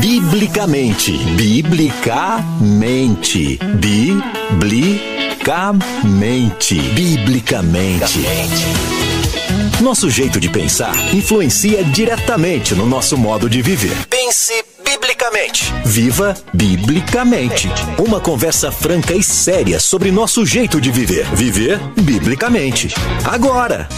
Biblicamente. Biblicamente. Biblicamente. Biblicamente. Nosso jeito de pensar influencia diretamente no nosso modo de viver. Pense biblicamente. Viva biblicamente. Uma conversa franca e séria sobre nosso jeito de viver. Viver biblicamente. Agora.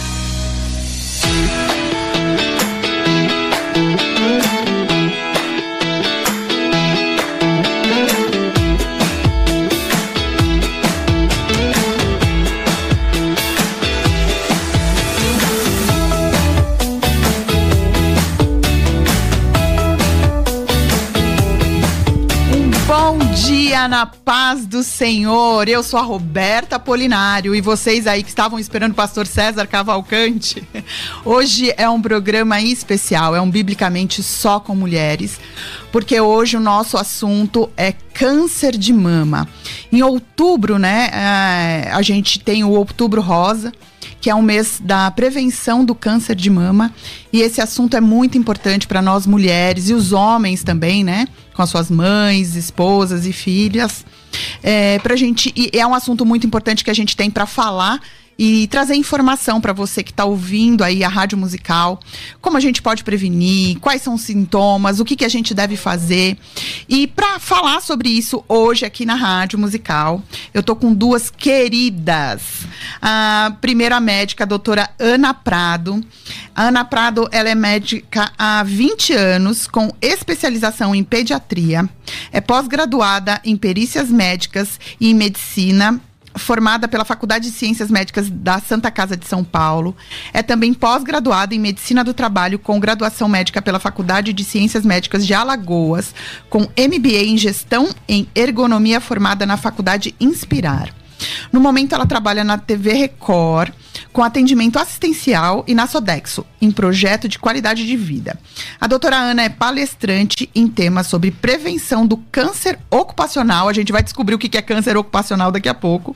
Na paz do Senhor. Eu sou a Roberta Polinário e vocês aí que estavam esperando o pastor César Cavalcante. Hoje é um programa especial, é um biblicamente só com mulheres, porque hoje o nosso assunto é câncer de mama. Em outubro, né, é, a gente tem o Outubro Rosa que é um mês da prevenção do câncer de mama. E esse assunto é muito importante para nós mulheres e os homens também, né? Com as suas mães, esposas e filhas. É, pra gente, e é um assunto muito importante que a gente tem para falar e trazer informação para você que está ouvindo aí a rádio musical, como a gente pode prevenir, quais são os sintomas, o que, que a gente deve fazer. E para falar sobre isso hoje aqui na rádio musical, eu tô com duas queridas. A primeira médica, a doutora Ana Prado. A Ana Prado, ela é médica há 20 anos, com especialização em pediatria, é pós-graduada em perícias médicas e em medicina formada pela Faculdade de Ciências Médicas da Santa Casa de São Paulo. É também pós-graduada em Medicina do Trabalho, com graduação médica pela Faculdade de Ciências Médicas de Alagoas, com MBA em Gestão em Ergonomia, formada na Faculdade Inspirar. No momento, ela trabalha na TV Record, com atendimento assistencial e na Sodexo, em projeto de qualidade de vida. A doutora Ana é palestrante em temas sobre prevenção do câncer ocupacional. A gente vai descobrir o que é câncer ocupacional daqui a pouco.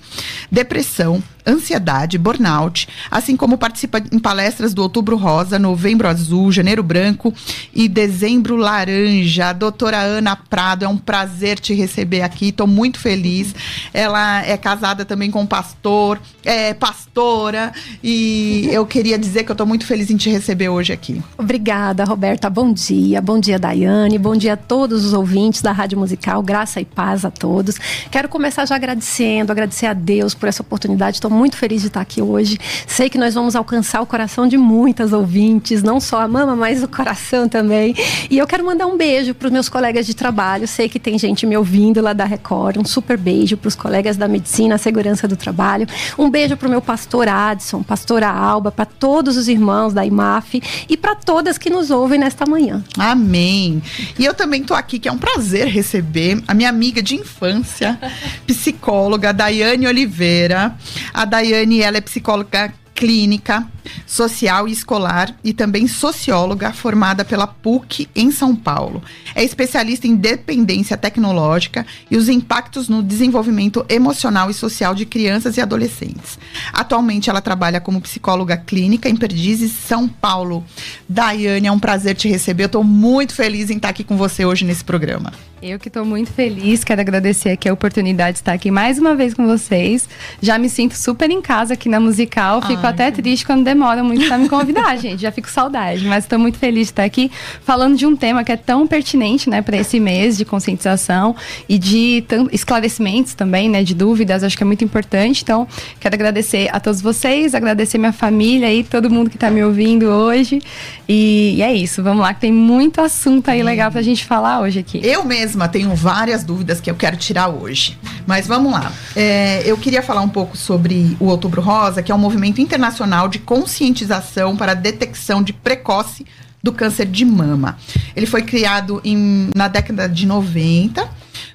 Depressão, ansiedade, burnout, assim como participa em palestras do Outubro Rosa, Novembro Azul, Janeiro Branco e Dezembro Laranja. A doutora Ana Prado, é um prazer te receber aqui, estou muito feliz. Ela é casada também com um pastor, é pastora, e eu queria dizer que eu estou muito feliz em te receber hoje aqui. Obrigada, Roberta. Bom dia. Bom dia, Daiane. Bom dia a todos os ouvintes da Rádio Musical. Graça e paz a todos. Quero começar já agradecendo, agradecer a Deus por essa oportunidade. Estou muito feliz de estar aqui hoje. Sei que nós vamos alcançar o coração de muitas ouvintes, não só a mama, mas o coração também. E eu quero mandar um beijo para os meus colegas de trabalho. Sei que tem gente me ouvindo lá da Record. Um super beijo para os colegas da medicina, segurança do trabalho. Um beijo para o meu pastor Adson, pastora Alba, para todos os irmãos da IMAF e para todas que nos ouvem nesta manhã. Amém. E eu também estou aqui, que é um prazer receber a minha amiga de infância, psicóloga Daiane Oliveira. A Daiane, ela é psicóloga clínica, social e escolar e também socióloga formada pela PUC em São Paulo. É especialista em dependência tecnológica e os impactos no desenvolvimento emocional e social de crianças e adolescentes. Atualmente ela trabalha como psicóloga clínica em Perdizes, São Paulo. Daiane, é um prazer te receber. Eu estou muito feliz em estar aqui com você hoje nesse programa. Eu que estou muito feliz, quero agradecer aqui a oportunidade de estar aqui mais uma vez com vocês. Já me sinto super em casa aqui na musical, fico Ai, até que... triste quando demora muito para me convidar, gente. Já fico saudade, mas estou muito feliz de estar aqui falando de um tema que é tão pertinente, né, para esse mês de conscientização e de esclarecimentos também, né, de dúvidas. Acho que é muito importante. Então, quero agradecer a todos vocês, agradecer minha família e todo mundo que está me ouvindo hoje. E, e, é isso. Vamos lá, que tem muito assunto aí legal para a gente falar hoje aqui. Eu mesmo mesma tenho várias dúvidas que eu quero tirar hoje. Mas vamos lá. É, eu queria falar um pouco sobre o Outubro Rosa, que é um movimento internacional de conscientização para a detecção de precoce do câncer de mama. Ele foi criado em, na década de 90,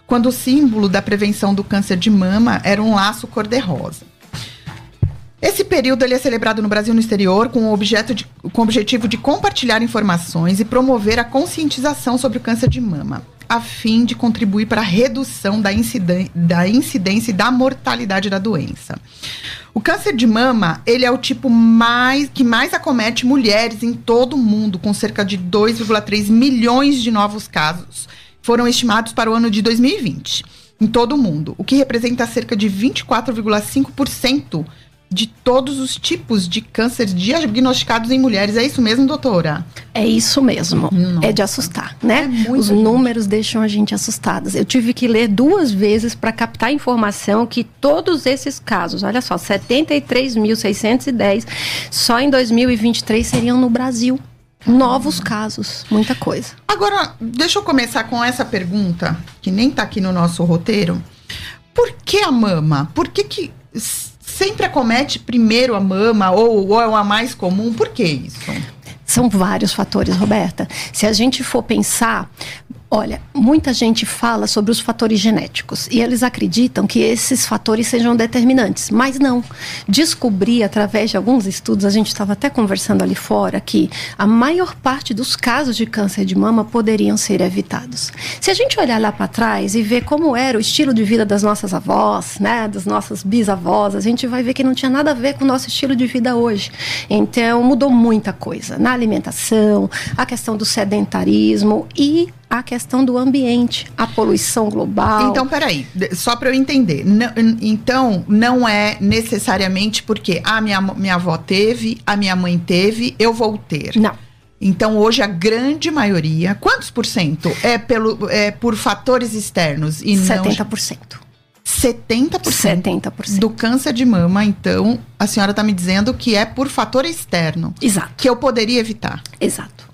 quando o símbolo da prevenção do câncer de mama era um laço cor-de-rosa. Esse período ele é celebrado no Brasil e no exterior com o, objeto de, com o objetivo de compartilhar informações e promover a conscientização sobre o câncer de mama a fim de contribuir para a redução da, inciden da incidência e da mortalidade da doença. O câncer de mama, ele é o tipo mais que mais acomete mulheres em todo o mundo, com cerca de 2,3 milhões de novos casos. Foram estimados para o ano de 2020 em todo o mundo, o que representa cerca de 24,5% de todos os tipos de câncer diagnosticados em mulheres. É isso mesmo, doutora? É isso mesmo. Nossa. É de assustar, né? É Os números deixam a gente assustadas. Eu tive que ler duas vezes para captar informação que todos esses casos, olha só, 73.610 só em 2023 seriam no Brasil. Novos casos, muita coisa. Agora, deixa eu começar com essa pergunta, que nem está aqui no nosso roteiro. Por que a mama? Por que que sempre acomete primeiro a mama ou, ou é a mais comum? Por que isso? São vários fatores, Roberta. Se a gente for pensar, Olha, muita gente fala sobre os fatores genéticos e eles acreditam que esses fatores sejam determinantes, mas não. Descobri através de alguns estudos, a gente estava até conversando ali fora, que a maior parte dos casos de câncer de mama poderiam ser evitados. Se a gente olhar lá para trás e ver como era o estilo de vida das nossas avós, né, das nossas bisavós, a gente vai ver que não tinha nada a ver com o nosso estilo de vida hoje. Então, mudou muita coisa na alimentação, a questão do sedentarismo e a questão do ambiente, a poluição global. Então, peraí, só para eu entender. Então, não é necessariamente porque a minha, minha avó teve, a minha mãe teve, eu vou ter. Não. Então, hoje, a grande maioria, quantos por cento é, pelo, é por fatores externos? E 70%. Não... 70%, 70% do câncer de mama, então, a senhora está me dizendo que é por fator externo. Exato. Que eu poderia evitar. Exato.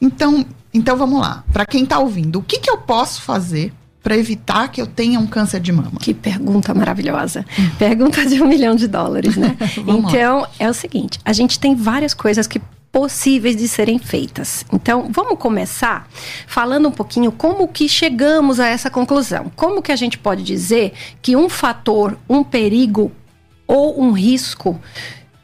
Então, então vamos lá. Para quem está ouvindo, o que, que eu posso fazer para evitar que eu tenha um câncer de mama? Que pergunta maravilhosa. Hum. Pergunta de um milhão de dólares, né? então, lá. é o seguinte: a gente tem várias coisas que possíveis de serem feitas. Então, vamos começar falando um pouquinho como que chegamos a essa conclusão. Como que a gente pode dizer que um fator, um perigo ou um risco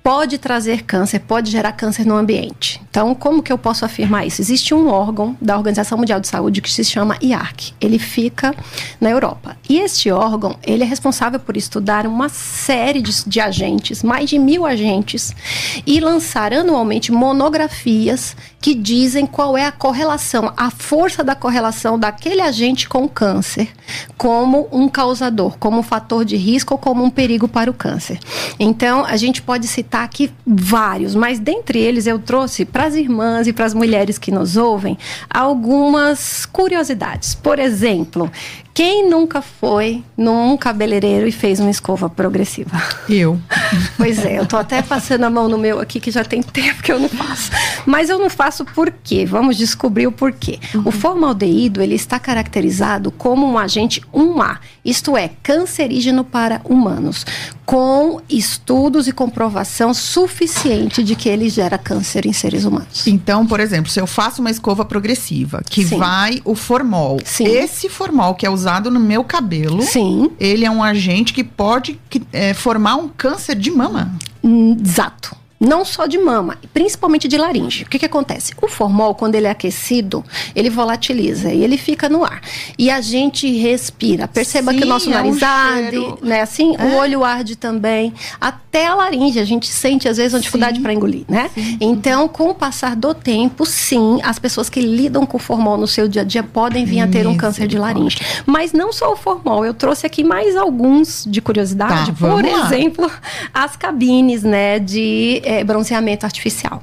pode trazer câncer, pode gerar câncer no ambiente. Então, como que eu posso afirmar isso? Existe um órgão da Organização Mundial de Saúde que se chama IARC. Ele fica na Europa. E este órgão, ele é responsável por estudar uma série de, de agentes, mais de mil agentes, e lançar anualmente monografias que dizem qual é a correlação, a força da correlação daquele agente com o câncer, como um causador, como um fator de risco ou como um perigo para o câncer. Então, a gente pode citar citar aqui vários, mas dentre eles eu trouxe para as irmãs e para as mulheres que nos ouvem algumas curiosidades. Por exemplo, quem nunca foi num cabeleireiro e fez uma escova progressiva? Eu. Pois é, eu tô até passando a mão no meu aqui que já tem tempo que eu não faço. Mas eu não faço por quê? Vamos descobrir o porquê. Uhum. O formaldeído, ele está caracterizado como um agente 1A, isto é, cancerígeno para humanos, com estudos e comprovação suficiente de que ele gera câncer em seres humanos. Então, por exemplo, se eu faço uma escova progressiva que Sim. vai o formol, Sim. esse formol que é usado usado no meu cabelo. Sim. Ele é um agente que pode é, formar um câncer de mama. Hum, exato não só de mama, principalmente de laringe. O que, que acontece? O formol, quando ele é aquecido, ele volatiliza e ele fica no ar. E a gente respira. Perceba Sim, que o nosso nariz é um arde, né? Assim, é. o olho arde também. Até a laringe, a gente sente às vezes uma dificuldade para engolir, né? Sim. Então, com o passar do tempo, sim, as pessoas que lidam com o formol no seu dia a dia podem vir a ter um câncer de laringe. Mas não só o formol, eu trouxe aqui mais alguns de curiosidade. Tá, Por exemplo, as cabines, né, de é, bronzeamento artificial.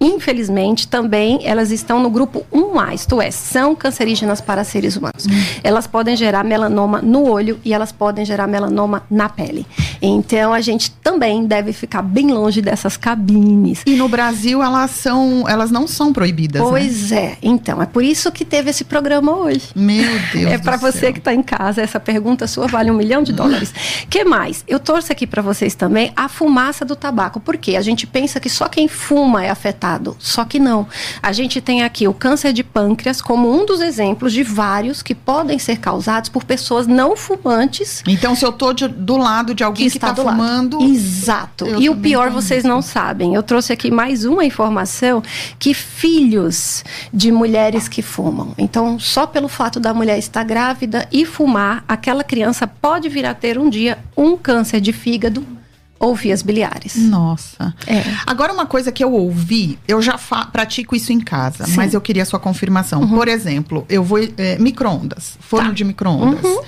Infelizmente, também elas estão no grupo 1A, isto é, são cancerígenas para seres humanos. Hum. Elas podem gerar melanoma no olho e elas podem gerar melanoma na pele. Então, a gente também deve ficar bem longe dessas cabines. E no Brasil, elas são, elas não são proibidas, né? Pois né? é. Então, é por isso que teve esse programa hoje. Meu Deus É para você que está em casa, essa pergunta sua vale um milhão de dólares. que mais? Eu torço aqui para vocês também a fumaça do tabaco. Por quê? A gente pensa que só quem fuma é afetado só que não. A gente tem aqui o câncer de pâncreas como um dos exemplos de vários que podem ser causados por pessoas não fumantes. Então, se eu estou do lado de alguém que está tá fumando. Exato. E o pior vocês não sabem. Eu trouxe aqui mais uma informação que filhos de mulheres que fumam. Então, só pelo fato da mulher estar grávida e fumar, aquela criança pode vir a ter um dia um câncer de fígado ou vias biliares. Nossa. É. Agora, uma coisa que eu ouvi, eu já pratico isso em casa, Sim. mas eu queria a sua confirmação. Uhum. Por exemplo, eu vou. É, micro-ondas, forno Tá. de micro-ondas. Uhum.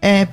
É,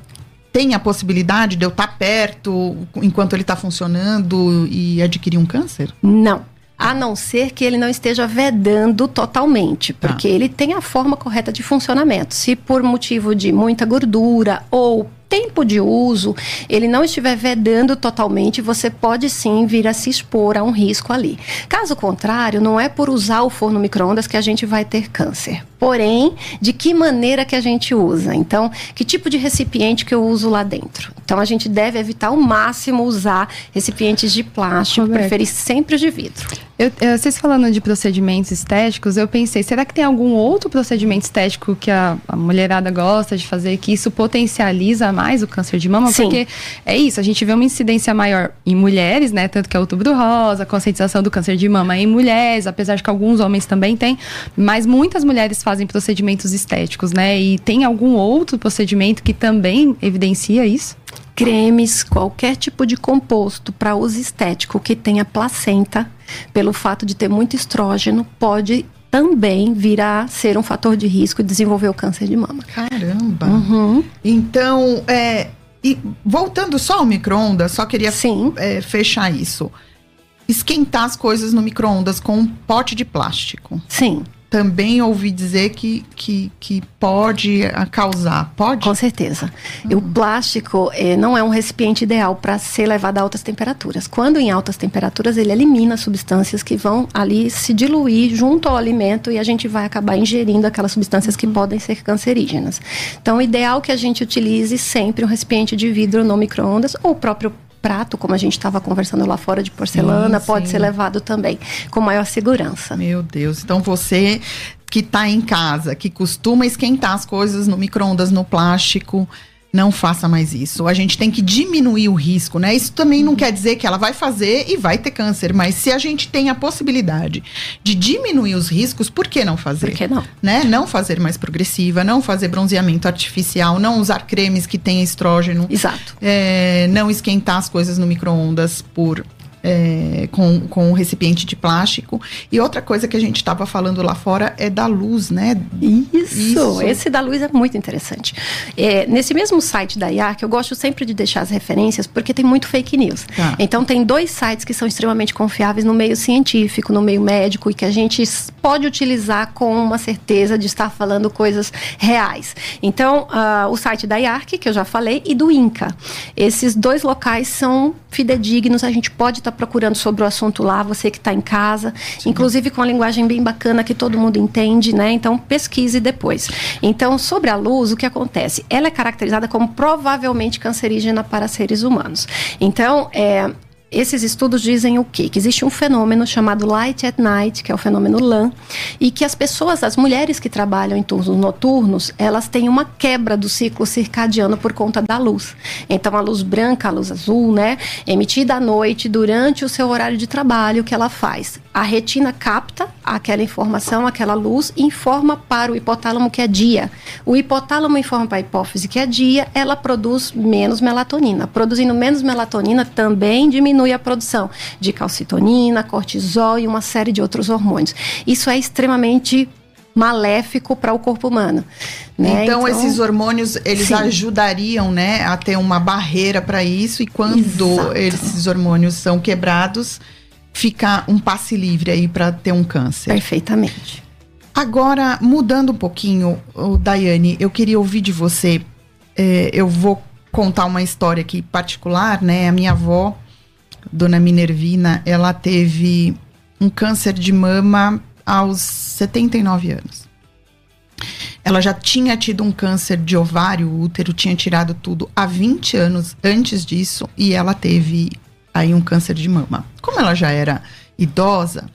tem a possibilidade de eu estar perto enquanto ele está funcionando e adquirir um câncer? Não. A não ser que ele não esteja vedando totalmente, Tá. porque ele tem a forma correta de funcionamento. Se por motivo de muita gordura ou tempo de uso, ele não estiver vedando totalmente, você pode sim vir a se expor a um risco ali. Caso contrário, não é por usar o forno micro-ondas que a gente vai ter câncer. Porém, de que maneira que a gente usa? Então, que tipo de recipiente que eu uso lá dentro? Então, a gente deve evitar ao máximo usar recipientes de plástico, preferir sempre os de vidro. Eu, eu- vocês falando de procedimentos estéticos, eu pensei, será que tem algum outro procedimento estético que a, a mulherada gosta de fazer que isso potencializa mais o câncer de mama? Sim. Porque é isso, a gente vê uma incidência maior em mulheres, né? Tanto que é o outubro rosa, a conscientização do câncer de mama em mulheres, apesar de que alguns homens também têm, mas muitas mulheres fazem procedimentos estéticos, né? E tem algum outro procedimento que também evidencia isso? Cremes, qualquer tipo de composto para uso estético que tenha placenta, pelo fato de ter muito estrógeno, pode também vir a ser um fator de risco de desenvolver o câncer de mama. Caramba! Uhum. Então, é, e voltando só ao micro-ondas, só queria Sim. é, fechar isso. Esquentar as coisas no micro-ondas com um pote de plástico. Sim, Também ouvi dizer que, que, que pode ah, causar. Pode? com certeza. E o plástico eh, não é um recipiente ideal para ser levado a altas temperaturas. Quando em altas temperaturas, ele elimina substâncias que vão ali se diluir junto ao alimento e a gente vai acabar ingerindo aquelas substâncias que podem ser cancerígenas. Então, o ideal é que a gente utilize sempre um recipiente de vidro no micro-ondas ou o próprio prato, como a gente estava conversando lá fora de porcelana, Sim, pode sim. ser levado também com maior segurança. Meu Deus. Então você que tá em casa, que costuma esquentar as coisas no micro-ondas, no plástico, não faça mais isso. A gente tem que diminuir o risco, né? Isso também não quer dizer que ela vai fazer e vai ter câncer, mas se a gente tem a possibilidade de diminuir os riscos, por que não fazer? Por que não? né? Não fazer mais progressiva, não fazer bronzeamento artificial, não usar cremes que têm estrógeno, Exato. é, não esquentar as coisas no micro-ondas por. É, com, com um recipiente de plástico. E outra coisa que a gente estava falando lá fora é da luz, né? Isso, Isso. esse da luz é muito interessante. É, nesse mesmo site da IARC, eu gosto sempre de deixar as referências porque tem muito fake news. Tá. Então, tem dois sites que são extremamente confiáveis no meio científico, no meio médico e que a gente pode utilizar com uma certeza de estar falando coisas reais. Então, ah, o site da IARC, que eu já falei, e do INCA. Esses dois locais são fidedignos, a gente pode estar procurando sobre o assunto lá, você que está em casa, inclusive com uma linguagem bem bacana que todo mundo entende, né? Então pesquise depois. Então, sobre a luz, o que acontece? Ela é caracterizada como provavelmente cancerígena para seres humanos. Então, é, esses estudos dizem o quê? Que existe um fenômeno chamado light at night, que é o fenômeno LAN, e que as pessoas, as mulheres que trabalham em turnos noturnos, elas têm uma quebra do ciclo circadiano por conta da luz. Então, a luz branca, a luz azul, né, emitida à noite durante o seu horário de trabalho, o que ela faz? A retina capta aquela informação, aquela luz, e informa para o hipotálamo que é dia. O hipotálamo informa para a hipófise que é dia, ela produz menos melatonina. Produzindo menos melatonina também diminui a produção de calcitonina, cortisol e uma série de outros hormônios. Isso é extremamente maléfico para o corpo humano. Né? Então, esses hormônios, eles Sim. ajudariam, né, a ter uma barreira para isso. E quando Exato. esses hormônios são quebrados, fica um passe livre aí para ter um câncer. Perfeitamente. Agora, mudando um pouquinho, ô, Daiane, eu queria ouvir de você. é, eu vou contar uma história aqui particular, né? A minha avó, Dona Minervina, ela teve um câncer de mama aos 79 anos. Ela já tinha tido um câncer de ovário, útero tinha tirado tudo há 20 anos antes disso e ela teve aí um câncer de mama. Como ela já era idosa,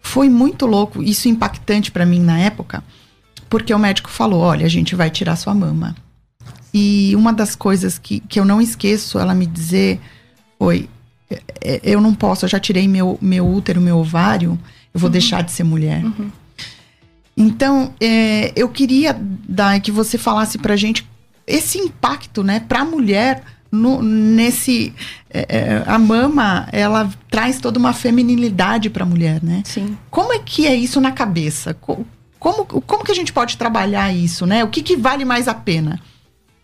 foi muito louco, isso impactante para mim na época, porque o médico falou: olha, a gente vai tirar sua mama. E uma das coisas que, que eu não esqueço ela me dizer foi: "É, é, eu não posso, eu já tirei meu, meu útero, meu ovário, eu vou deixar de ser mulher. Então, é, eu queria, Dai, que você falasse pra gente esse impacto, né, pra mulher no, nesse é, é, a mama ela traz toda uma feminilidade para a mulher, né? Sim. Como é que é isso na cabeça? Como, como que a gente pode trabalhar isso, né? O que, que vale mais a pena?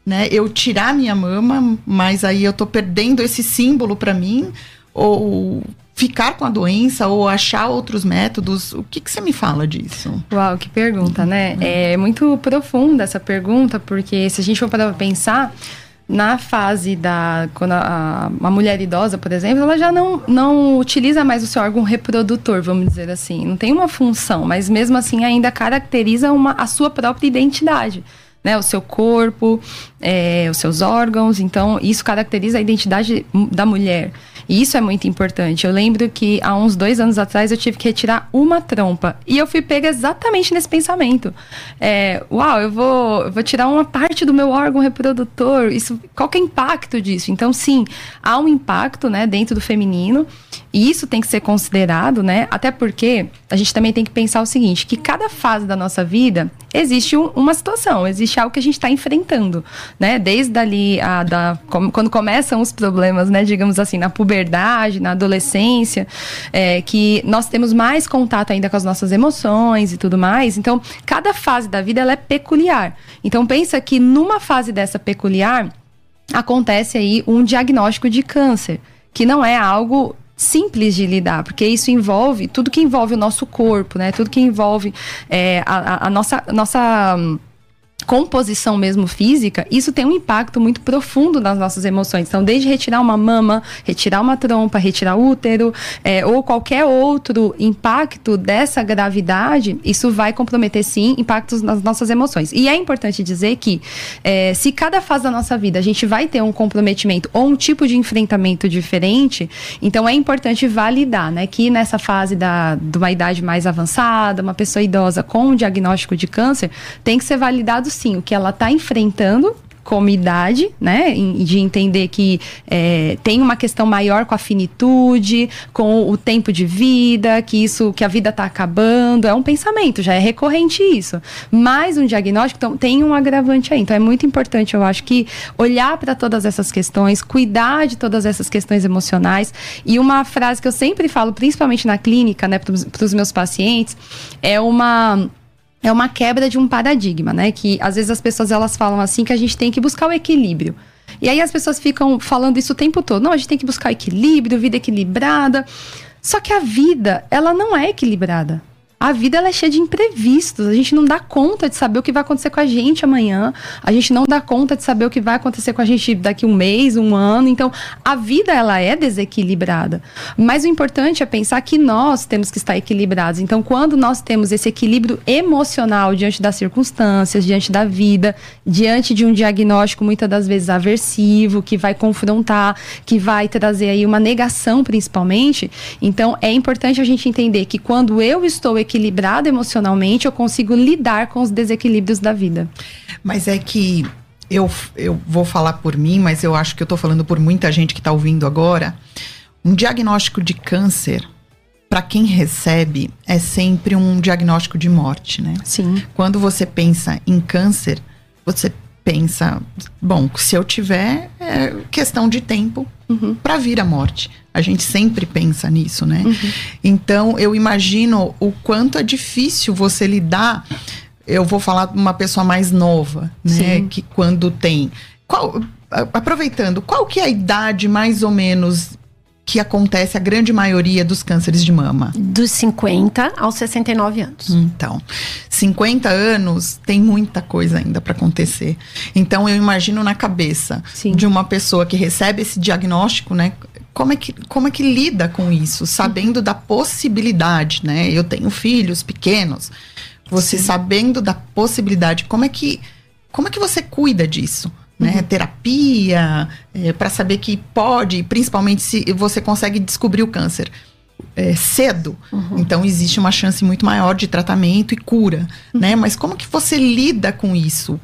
Né? Eu tirar minha mama, mas aí eu tô perdendo esse símbolo para mim, ou ficar com a doença, ou achar outros métodos. O que, que você me fala disso? Uau, que pergunta, né? É muito profunda essa pergunta, porque se a gente for pensar, na fase da quando a, a, mulher idosa, por exemplo, ela já não, não utiliza mais o seu órgão reprodutor, vamos dizer assim. Não tem uma função, mas mesmo assim ainda caracteriza uma, a sua própria identidade. Né, o seu corpo, é, os seus órgãos, então isso caracteriza a identidade da mulher. E isso é muito importante. Eu lembro que há uns dois anos atrás eu tive que retirar uma trompa. E eu fui pega exatamente nesse pensamento. É, uau, eu vou, vou tirar uma parte do meu órgão reprodutor. Isso, qual que é o impacto disso? Então, sim, há um impacto né, dentro do feminino. E isso tem que ser considerado, né? Até porque a gente também tem que pensar o seguinte: que cada fase da nossa vida existe um, uma situação, existe algo que a gente está enfrentando, né? Desde ali a, da, quando começam os problemas, né? Digamos assim, na puberdade, na adolescência, é, que nós temos mais contato ainda com as nossas emoções e tudo mais. Então, cada fase da vida ela é peculiar. Então, pensa que numa fase dessa peculiar acontece aí um diagnóstico de câncer que não é algo simples de lidar, porque isso envolve tudo que envolve o nosso corpo, né? Tudo que envolve é, a, a, nossa, nossa composição mesmo física, isso tem um impacto muito profundo nas nossas emoções. Então, desde retirar uma mama, retirar uma trompa, retirar útero, é, ou qualquer outro impacto dessa gravidade, isso vai comprometer sim impactos nas nossas emoções. E é importante dizer que é, se cada fase da nossa vida a gente vai ter um comprometimento ou um tipo de enfrentamento diferente, então é importante validar, né, que nessa fase da, de uma idade mais avançada, uma pessoa idosa com um diagnóstico de câncer, tem que ser validado sim o que ela está enfrentando como idade, né? De entender que é, tem uma questão maior com a finitude, com o tempo de vida, que isso, que a vida está acabando. É um pensamento, já é recorrente isso. Mas um diagnóstico então, tem um agravante aí. Então é muito importante, eu acho, que olhar para todas essas questões, cuidar de todas essas questões emocionais. E uma frase que eu sempre falo, principalmente na clínica, né, para os meus pacientes, é uma é uma quebra de um paradigma, né? Que às vezes as pessoas elas falam assim que a gente tem que buscar o equilíbrio. E aí as pessoas ficam falando isso o tempo todo. Não, a gente tem que buscar equilíbrio, vida equilibrada. Só que a vida, ela não é equilibrada a vida ela é cheia de imprevistos. A gente não dá conta de saber o que vai acontecer com a gente amanhã. A gente não dá conta de saber o que vai acontecer com a gente daqui um mês, um ano. Então, a vida ela é desequilibrada. Mas o importante é pensar que nós temos que estar equilibrados. Então, quando nós temos esse equilíbrio emocional diante das circunstâncias, diante da vida, diante de um diagnóstico muitas das vezes aversivo, que vai confrontar, que vai trazer aí uma negação principalmente, então é importante a gente entender que quando eu estou equilibrado equilibrada emocionalmente, eu consigo lidar com os desequilíbrios da vida. Mas é que eu, eu vou falar por mim, mas eu acho que eu estou falando por muita gente que está ouvindo agora. Um diagnóstico de câncer, para quem recebe, é sempre um diagnóstico de morte, né? Sim. Quando você pensa em câncer, você pensa, bom, se eu tiver, é questão de tempo uhum. para vir a morte. A gente sempre pensa nisso, né? Uhum. Então, eu imagino o quanto é difícil você lidar. Eu vou falar de uma pessoa mais nova, né? Sim. Que quando tem. Qual, aproveitando, qual que é a idade mais ou menos que acontece a grande maioria dos cânceres de mama? Dos 50 aos 69 anos. Então, 50 anos tem muita coisa ainda para acontecer. Então, eu imagino na cabeça Sim. de uma pessoa que recebe esse diagnóstico, né? Como é, que, como é que lida com isso, sabendo da possibilidade, né? Eu tenho filhos pequenos. Você Sim. sabendo da possibilidade, como é que como é que você cuida disso? Né? Uhum. Terapia, é, para saber que pode, principalmente se você consegue descobrir o câncer é, cedo. Uhum. Então existe uma chance muito maior de tratamento e cura, uhum. né? Mas como que você lida com isso?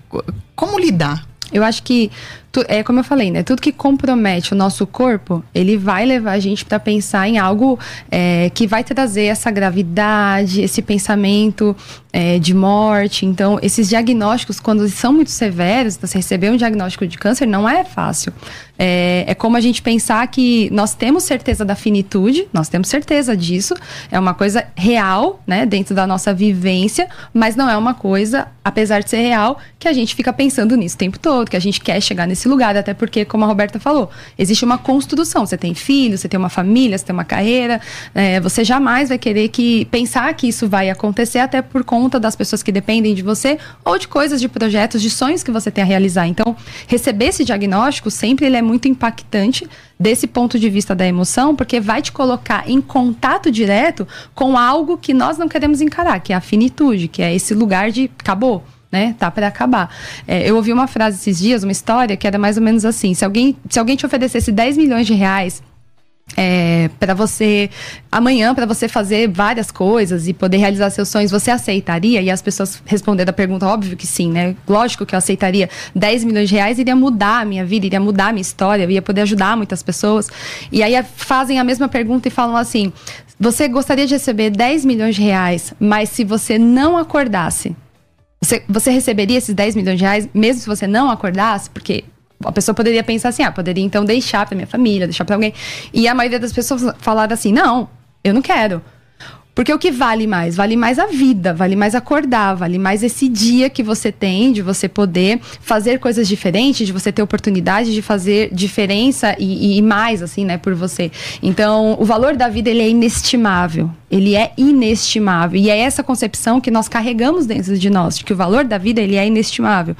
Como lidar? Eu acho que tu, é como eu falei, né? Tudo que compromete o nosso corpo, ele vai levar a gente para pensar em algo é, que vai trazer essa gravidade, esse pensamento é, de morte. Então, esses diagnósticos, quando são muito severos, você receber um diagnóstico de câncer não é fácil. É, é, como a gente pensar que nós temos certeza da finitude, nós temos certeza disso, é uma coisa real, né, dentro da nossa vivência, mas não é uma coisa, apesar de ser real, que a gente fica pensando nisso o tempo todo, que a gente quer chegar nesse lugar, até porque, como a Roberta falou, existe uma construção. Você tem filhos, você tem uma família, você tem uma carreira, é, você jamais vai querer que pensar que isso vai acontecer, até por conta das pessoas que dependem de você ou de coisas, de projetos, de sonhos que você tem a realizar. Então, receber esse diagnóstico sempre ele é muito impactante desse ponto de vista da emoção, porque vai te colocar em contato direto com algo que nós não queremos encarar, que é a finitude, que é esse lugar de acabou né? Tá para acabar. É, eu ouvi uma frase esses dias, uma história que era mais ou menos assim: se alguém, se alguém te oferecesse 10 milhões de reais é, para você amanhã para você fazer várias coisas e poder realizar seus sonhos, você aceitaria? E as pessoas responderam a pergunta, óbvio que sim, né? Lógico que eu aceitaria. 10 milhões de reais iria mudar a minha vida, iria mudar a minha história, eu ia poder ajudar muitas pessoas. E aí fazem a mesma pergunta e falam assim: você gostaria de receber 10 milhões de reais, mas se você não acordasse, você, você receberia esses 10 milhões de reais mesmo se você não acordasse? Porque a pessoa poderia pensar assim, ah, poderia então deixar para minha família, deixar para alguém. E a maioria das pessoas falaram assim: não, eu não quero. Porque o que vale mais? Vale mais a vida, vale mais acordar, vale mais esse dia que você tem de você poder fazer coisas diferentes, de você ter oportunidade de fazer diferença e, e mais, assim, né, por você. Então, o valor da vida, ele é inestimável. Ele é inestimável. E é essa concepção que nós carregamos dentro de nós, de que o valor da vida, ele é inestimável.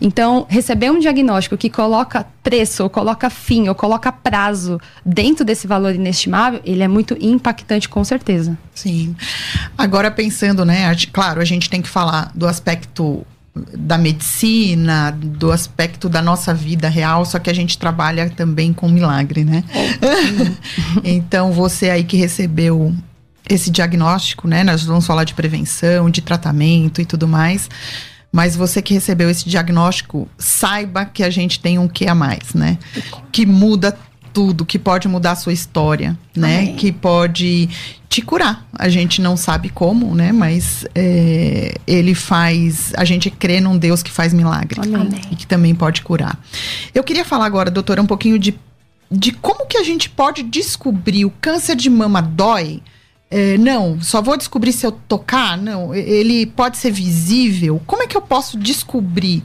Então, receber um diagnóstico que coloca preço, ou coloca fim, ou coloca prazo dentro desse valor inestimável, ele é muito impactante, com certeza. Sim. Agora pensando, né? Claro, a gente tem que falar do aspecto da medicina, do aspecto da nossa vida real, só que a gente trabalha também com milagre, né? então, você aí que recebeu esse diagnóstico, né? Nós vamos falar de prevenção, de tratamento e tudo mais. Mas você que recebeu esse diagnóstico, saiba que a gente tem um que a mais, né? Que muda tudo, que pode mudar a sua história, né? Amém. Que pode te curar. A gente não sabe como, né? Mas é, ele faz. A gente crê num Deus que faz milagre. Amém. E que também pode curar. Eu queria falar agora, doutora, um pouquinho de, de como que a gente pode descobrir o câncer de mama dói. É, não, só vou descobrir se eu tocar. Não, ele pode ser visível. Como é que eu posso descobrir?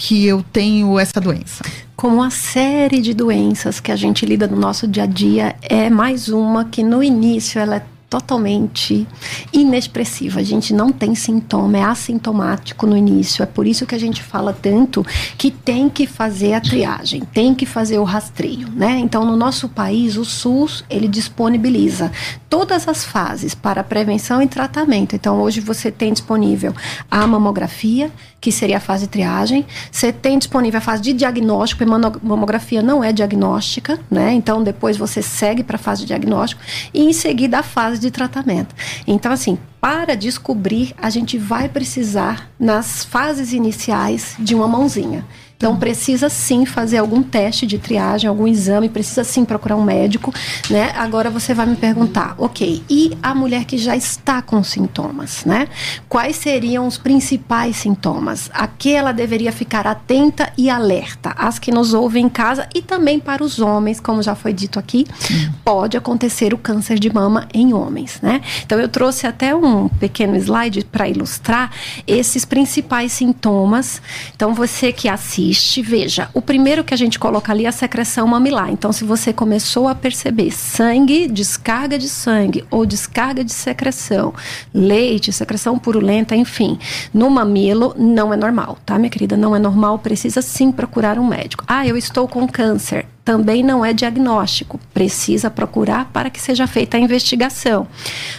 que eu tenho essa doença? Como uma série de doenças que a gente lida no nosso dia a dia, é mais uma que no início ela é totalmente inexpressiva. A gente não tem sintoma, é assintomático no início. É por isso que a gente fala tanto que tem que fazer a triagem, tem que fazer o rastreio, né? Então, no nosso país, o SUS, ele disponibiliza todas as fases para prevenção e tratamento. Então, hoje você tem disponível a mamografia, que seria a fase de triagem. Você tem disponível a fase de diagnóstico, mamografia não é diagnóstica, né? Então, depois você segue para a fase de diagnóstico e em seguida a fase de tratamento. Então, assim, para descobrir, a gente vai precisar, nas fases iniciais, de uma mãozinha. Então precisa sim fazer algum teste de triagem, algum exame, precisa sim procurar um médico, né? Agora você vai me perguntar, ok, e a mulher que já está com sintomas, né? Quais seriam os principais sintomas? A que ela deveria ficar atenta e alerta? As que nos ouvem em casa e também para os homens, como já foi dito aqui, pode acontecer o câncer de mama em homens, né? Então eu trouxe até um pequeno slide para ilustrar esses principais sintomas. Então você que assiste existe, veja, o primeiro que a gente coloca ali é a secreção mamilar. Então, se você começou a perceber sangue, descarga de sangue ou descarga de secreção, leite, secreção purulenta, enfim, no mamilo, não é normal, tá, minha querida? Não é normal, precisa sim procurar um médico. Ah, eu estou com câncer também não é diagnóstico. Precisa procurar para que seja feita a investigação.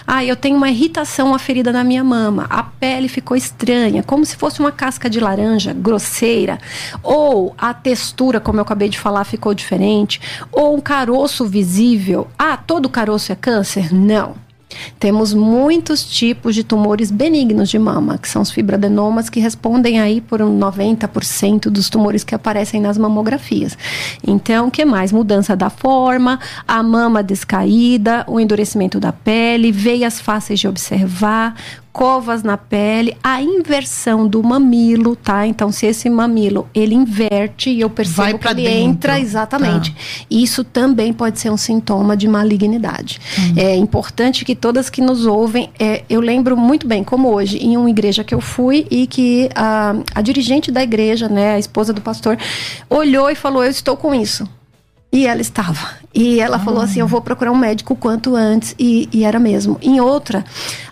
Ah, eu tenho uma irritação, uma ferida na minha mama. A pele ficou estranha, como se fosse uma casca de laranja, grosseira. Ou a textura, como eu acabei de falar, ficou diferente. Ou um caroço visível. Ah, todo caroço é câncer? Não Temos muitos tipos de tumores benignos de mama, que são os fibroadenomas, que respondem aí por um 90% dos tumores que aparecem nas mamografias. Então, o que mais? Mudança da forma, a mama descaída, o endurecimento da pele, veias fáceis de observar, covas na pele, a inversão do mamilo, tá? Então, se esse mamilo ele inverte e eu percebo que ele dentro. entra exatamente, tá. isso também pode ser um sintoma de malignidade. Hum. É importante que todas que nos ouvem, é, eu lembro muito bem como hoje em uma igreja que eu fui e que a, a dirigente da igreja, né, a esposa do pastor, olhou e falou: "Eu estou com isso". E ela estava. E ela ah. falou assim: Eu vou procurar um médico quanto antes. E, e era mesmo. Em outra,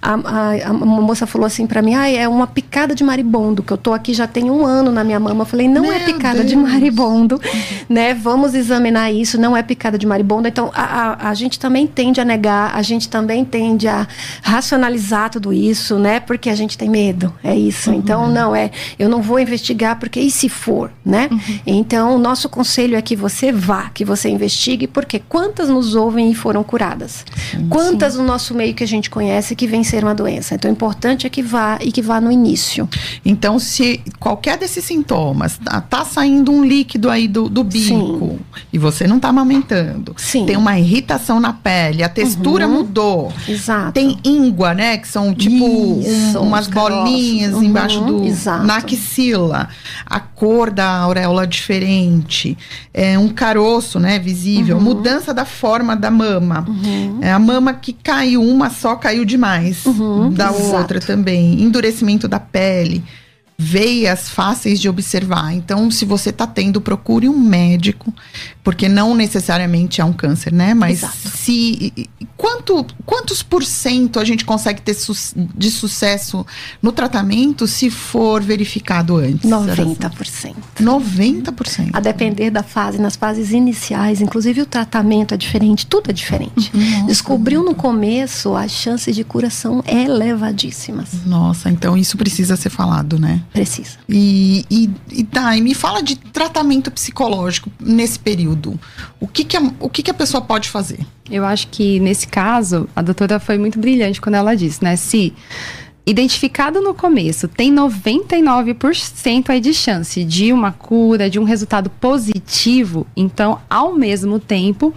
a, a, a moça falou assim para mim: Ah, é uma picada de maribondo, que eu tô aqui já tem um ano na minha mama. Eu falei: Não é Meu é picada Deus. de maribondo, né? Vamos examinar isso. Não é picada de maribondo. Então, a, a, a, gente também tende a negar, a gente também tende a racionalizar tudo isso, né? Porque a gente tem medo. É isso. Uhum. Então, não, é. Eu não vou investigar, porque e se for, né? Uhum. Então, o nosso conselho é que você vá, que você investigue, porque quantas nos ouvem e foram curadas? Sim, quantas sim. no nosso meio que a gente conhece que venceram a doença? Então, o importante é que vá e que vá no início. Então, se qualquer desses sintomas tá, tá saindo um líquido aí do, do bico sim. e você não tá amamentando, tem uma irritação na pele, a textura uhum. mudou. Exato. Tem íngua, né? Que são tipo um, umas bolinhas uhum. embaixo do. Exato. Na axila. A cor da auréola diferente. É um caroço, né? Visível. Uhum mudança da forma da mama. Uhum. É a mama que caiu, uma só caiu demais uhum, da exato. outra também. Endurecimento da pele veias fáceis de observar. Então, se você está tendo, procure um médico, porque não necessariamente é um câncer, né? Mas Exato. se quanto quantos por cento a gente consegue ter su de sucesso no tratamento se for verificado antes? 90%. 90%. A depender da fase, nas fases iniciais, inclusive o tratamento é diferente, tudo é diferente. Nossa, Descobriu no começo, as chances de cura são elevadíssimas. Nossa, então isso precisa ser falado, né? Precisa. E, e, e tá, e me fala de tratamento psicológico nesse período. O que, que, a, o que, que a pessoa pode fazer? Eu acho que nesse caso, a doutora foi muito brilhante quando ela disse, né? Se identificado no começo tem 99% aí de chance de uma cura, de um resultado positivo, então, ao mesmo tempo,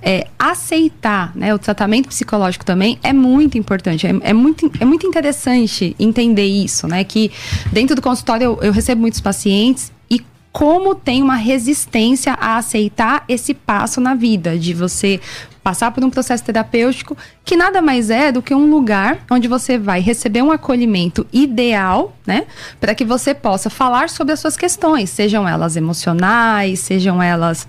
é, aceitar né, o tratamento psicológico também é muito importante. É, é, muito, é muito interessante entender isso, né? Que dentro do consultório eu, eu recebo muitos pacientes e como tem uma resistência a aceitar esse passo na vida, de você passar por um processo terapêutico que nada mais é do que um lugar onde você vai receber um acolhimento ideal, né, para que você possa falar sobre as suas questões, sejam elas emocionais, sejam elas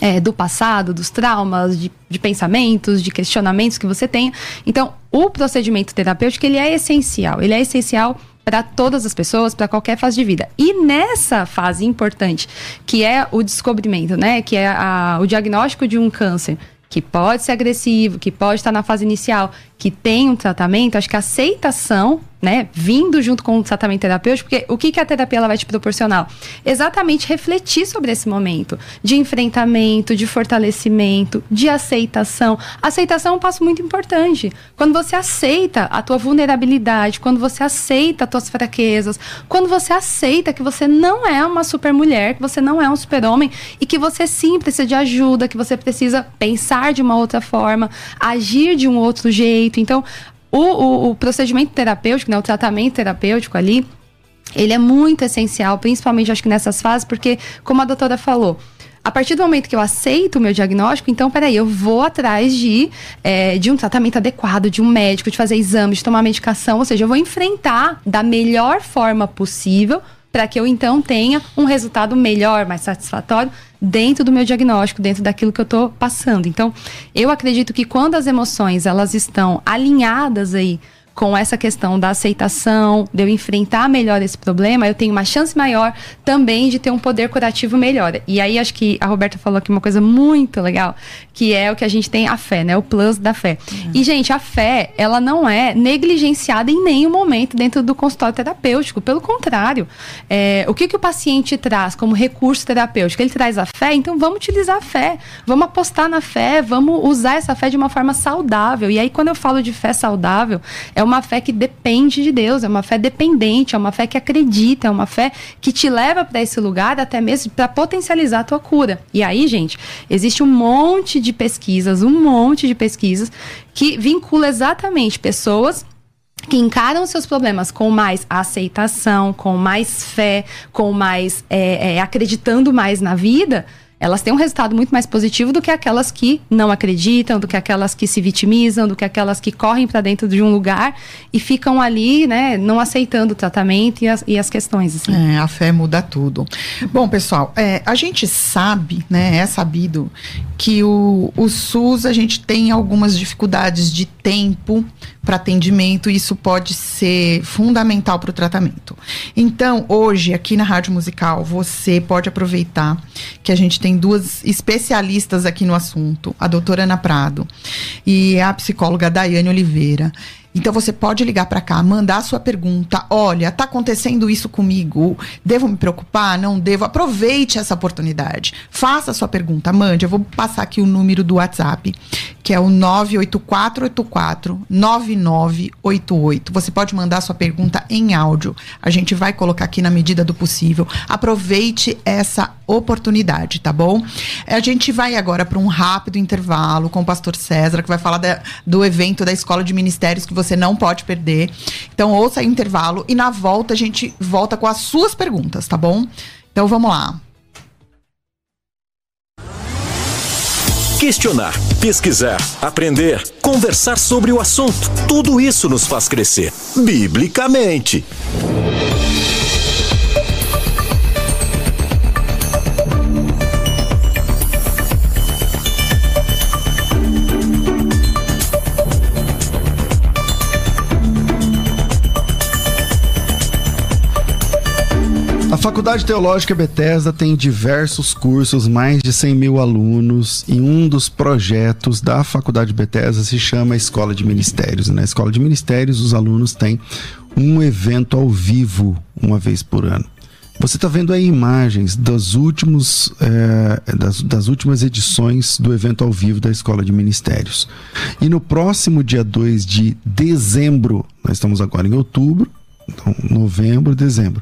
é, do passado, dos traumas, de, de, pensamentos, de questionamentos que você tenha. Então, o procedimento terapêutico ele é essencial. Ele é essencial para todas as pessoas, para qualquer fase de vida. E nessa fase importante, que é o descobrimento, né, que é a, o diagnóstico de um câncer, que pode ser agressivo, que pode estar na fase inicial, que tem um tratamento, acho que a aceitação né, vindo junto com o tratamento terapêutico, porque o que, que a terapia ela vai te proporcionar? Exatamente refletir sobre esse momento de enfrentamento, de fortalecimento, de aceitação. Aceitação é um passo muito importante. Quando você aceita a tua vulnerabilidade, quando você aceita as tuas fraquezas, quando você aceita que você não é uma super mulher, que você não é um super homem e que você sim precisa de ajuda, que você precisa pensar de uma outra forma, agir de um outro jeito. Então, o, o, o procedimento terapêutico, né, o tratamento terapêutico ali, ele é muito essencial, principalmente acho que nessas fases, porque, como a doutora falou, a partir do momento que eu aceito o meu diagnóstico, então, peraí, eu vou atrás de, é, de um tratamento adequado, de um médico, de fazer exames, de tomar medicação, ou seja, eu vou enfrentar da melhor forma possível para que eu então tenha um resultado melhor, mais satisfatório dentro do meu diagnóstico, dentro daquilo que eu estou passando. Então, eu acredito que quando as emoções elas estão alinhadas aí com essa questão da aceitação, de eu enfrentar melhor esse problema, eu tenho uma chance maior também de ter um poder curativo melhor. E aí acho que a Roberta falou aqui uma coisa muito legal, que é o que a gente tem a fé, né? O plus da fé. Uhum. E gente, a fé, ela não é negligenciada em nenhum momento dentro do consultório terapêutico. Pelo contrário, é, o que, que o paciente traz como recurso terapêutico? Ele traz a fé, então vamos utilizar a fé, vamos apostar na fé, vamos usar essa fé de uma forma saudável. E aí, quando eu falo de fé saudável, é uma fé que depende de Deus, é uma fé dependente, é uma fé que acredita, é uma fé que te leva para esse lugar até mesmo para potencializar a tua cura. E aí, gente, existe um monte de pesquisas, um monte de pesquisas que vincula exatamente pessoas que encaram seus problemas com mais aceitação, com mais fé, com mais é, é, acreditando mais na vida, elas têm um resultado muito mais positivo do que aquelas que não acreditam, do que aquelas que se vitimizam, do que aquelas que correm para dentro de um lugar e ficam ali, né, não aceitando o tratamento e as, e as questões. Assim. É, a fé muda tudo. Bom, pessoal, é, a gente sabe, né, é sabido que o, o SUS a gente tem algumas dificuldades de tempo para atendimento e isso pode ser fundamental para o tratamento. Então, hoje, aqui na Rádio Musical, você pode aproveitar que a gente tem duas especialistas aqui no assunto, a doutora Ana Prado e a psicóloga Daiane Oliveira. Então você pode ligar para cá, mandar a sua pergunta. Olha, tá acontecendo isso comigo. Devo me preocupar? Não devo? Aproveite essa oportunidade. Faça a sua pergunta, mande. Eu vou passar aqui o número do WhatsApp, que é o 98484 9988. Você pode mandar a sua pergunta em áudio. A gente vai colocar aqui na medida do possível. Aproveite essa oportunidade, tá bom? A gente vai agora para um rápido intervalo com o pastor César, que vai falar da, do evento da Escola de Ministérios que você você não pode perder. Então ouça o intervalo e na volta a gente volta com as suas perguntas, tá bom? Então vamos lá. Questionar, pesquisar, aprender, conversar sobre o assunto. Tudo isso nos faz crescer, biblicamente. Faculdade Teológica Bethesda tem diversos cursos, mais de 100 mil alunos, e um dos projetos da Faculdade Bethesda se chama Escola de Ministérios. Na Escola de Ministérios, os alunos têm um evento ao vivo uma vez por ano. Você está vendo aí imagens dos últimos, é, das, das, últimas edições do evento ao vivo da Escola de Ministérios. E no próximo dia 2 de dezembro, nós estamos agora em outubro, então novembro, dezembro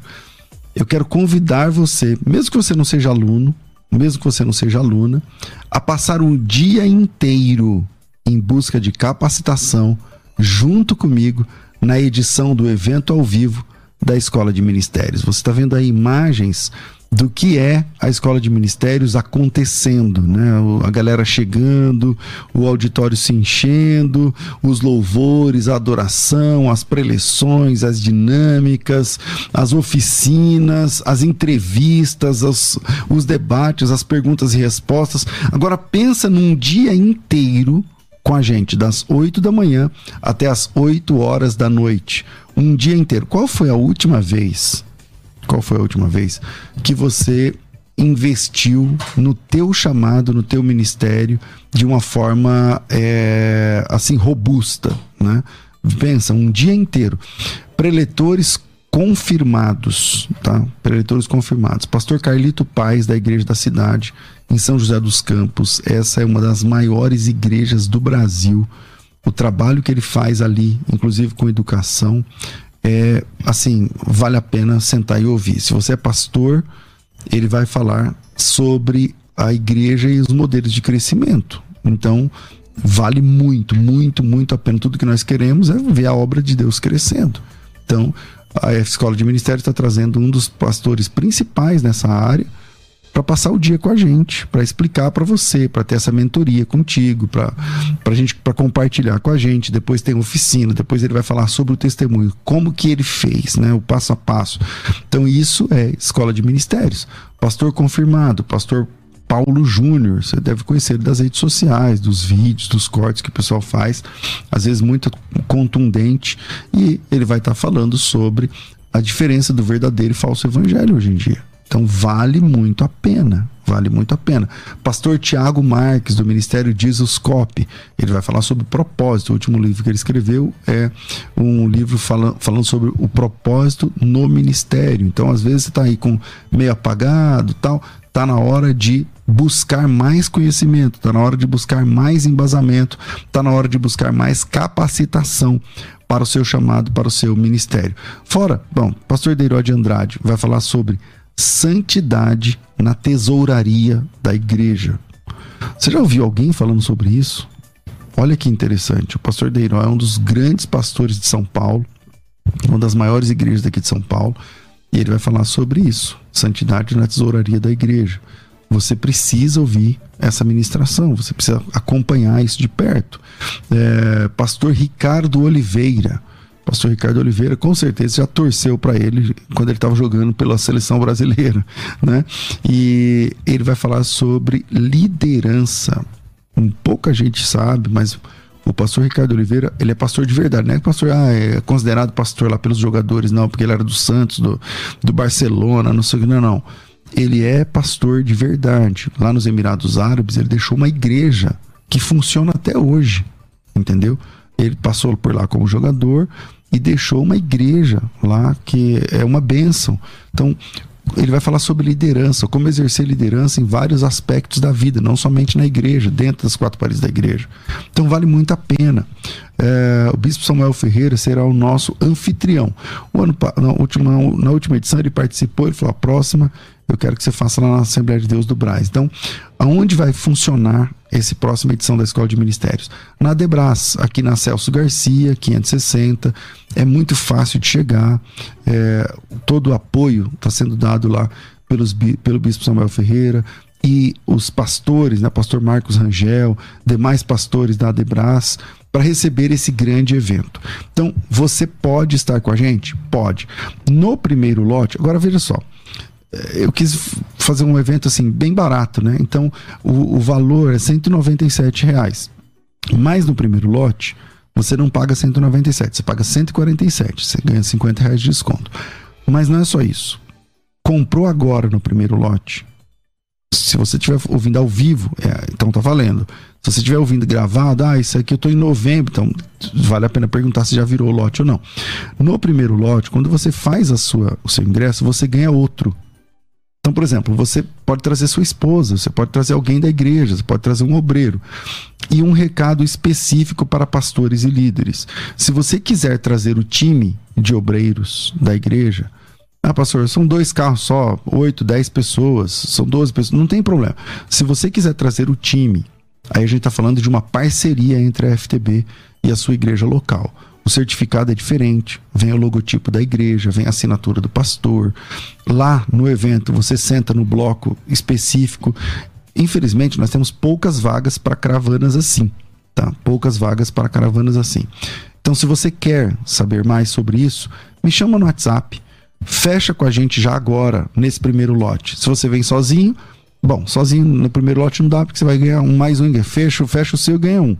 eu quero convidar você, mesmo que você não seja aluno, mesmo que você não seja aluna, a passar um dia inteiro em busca de capacitação junto comigo na edição do evento ao vivo da Escola de Ministérios. Você está vendo aí imagens do que é a escola de ministérios acontecendo, né? A galera chegando, o auditório se enchendo, os louvores, a adoração, as preleções, as dinâmicas, as oficinas, as entrevistas, os, os debates, as perguntas e respostas. Agora pensa num dia inteiro com a gente, das 8 da manhã até as 8 horas da noite. Um dia inteiro. Qual foi a última vez? Qual foi a última vez que você investiu no teu chamado, no teu ministério de uma forma é, assim robusta, né? Pensa um dia inteiro. Preletores confirmados, tá? Preletores confirmados. Pastor Carlito Paz da Igreja da Cidade em São José dos Campos. Essa é uma das maiores igrejas do Brasil. O trabalho que ele faz ali, inclusive com educação, é assim, vale a pena sentar e ouvir. Se você é pastor, ele vai falar sobre a igreja e os modelos de crescimento. Então, vale muito, muito, muito a pena. Tudo que nós queremos é ver a obra de Deus crescendo. Então, a Escola de Ministério está trazendo um dos pastores principais nessa área para passar o dia com a gente, para explicar para você, para ter essa mentoria contigo, para para gente para compartilhar com a gente. Depois tem oficina, depois ele vai falar sobre o testemunho, como que ele fez, né, o passo a passo. Então isso é escola de ministérios. Pastor confirmado, pastor Paulo Júnior. Você deve conhecer ele das redes sociais, dos vídeos, dos cortes que o pessoal faz, às vezes muito contundente, e ele vai estar tá falando sobre a diferença do verdadeiro e falso evangelho hoje em dia. Então vale muito a pena, vale muito a pena. Pastor Tiago Marques, do Ministério Jesus Cop, ele vai falar sobre propósito. O último livro que ele escreveu é um livro falando, falando sobre o propósito no ministério. Então, às vezes, você está aí com meio apagado tal, tá na hora de buscar mais conhecimento, está na hora de buscar mais embasamento, está na hora de buscar mais capacitação para o seu chamado, para o seu ministério. Fora, bom, pastor Deiró de Andrade vai falar sobre santidade na tesouraria da igreja. Você já ouviu alguém falando sobre isso? Olha que interessante. O pastor Deiró é um dos grandes pastores de São Paulo, uma das maiores igrejas daqui de São Paulo, e ele vai falar sobre isso: santidade na tesouraria da igreja. Você precisa ouvir essa ministração, você precisa acompanhar isso de perto. É, pastor Ricardo Oliveira pastor Ricardo Oliveira com certeza já torceu para ele quando ele estava jogando pela seleção brasileira, né? E ele vai falar sobre liderança. Um pouca gente sabe, mas o pastor Ricardo Oliveira, ele é pastor de verdade, não é pastor, ah, é considerado pastor lá pelos jogadores, não, porque ele era do Santos, do, do Barcelona, não sei o que, não, não. Ele é pastor de verdade. Lá nos Emirados Árabes, ele deixou uma igreja que funciona até hoje, entendeu? Ele passou por lá como jogador e deixou uma igreja lá que é uma bênção. Então, ele vai falar sobre liderança, como exercer liderança em vários aspectos da vida, não somente na igreja, dentro das quatro paredes da igreja. Então vale muito a pena. É, o Bispo Samuel Ferreira será o nosso anfitrião. O ano, na, última, na última edição ele participou, ele falou: a próxima eu quero que você faça lá na Assembleia de Deus do Braz. Então, aonde vai funcionar essa próxima edição da Escola de Ministérios? Na Debras, aqui na Celso Garcia, 560. É muito fácil de chegar. É, todo o apoio está sendo dado lá pelos, pelo Bispo Samuel Ferreira e os pastores, né, pastor Marcos Rangel, demais pastores da Debras, para receber esse grande evento. Então, você pode estar com a gente? Pode. No primeiro lote, agora veja só, eu quis fazer um evento assim bem barato, né? Então o, o valor é 197 reais. Mas no primeiro lote você não paga 197, você paga 147, você ganha 50 reais de desconto. Mas não é só isso. Comprou agora no primeiro lote. Se você estiver ouvindo ao vivo, é, então tá valendo. Se você estiver ouvindo gravado, ah, isso aqui eu tô em novembro, então vale a pena perguntar se já virou lote ou não. No primeiro lote, quando você faz a sua, o seu ingresso, você ganha outro. Então, por exemplo, você pode trazer sua esposa, você pode trazer alguém da igreja, você pode trazer um obreiro. E um recado específico para pastores e líderes. Se você quiser trazer o time de obreiros da igreja, ah, pastor, são dois carros só, oito, dez pessoas, são doze pessoas, não tem problema. Se você quiser trazer o time, aí a gente está falando de uma parceria entre a FTB e a sua igreja local. O certificado é diferente, vem o logotipo da igreja, vem a assinatura do pastor. Lá no evento você senta no bloco específico. Infelizmente, nós temos poucas vagas para caravanas assim, tá? Poucas vagas para caravanas assim. Então, se você quer saber mais sobre isso, me chama no WhatsApp. Fecha com a gente já agora, nesse primeiro lote. Se você vem sozinho, bom, sozinho no primeiro lote não dá, porque você vai ganhar um mais um. Fecha, fecha o seu e ganha um.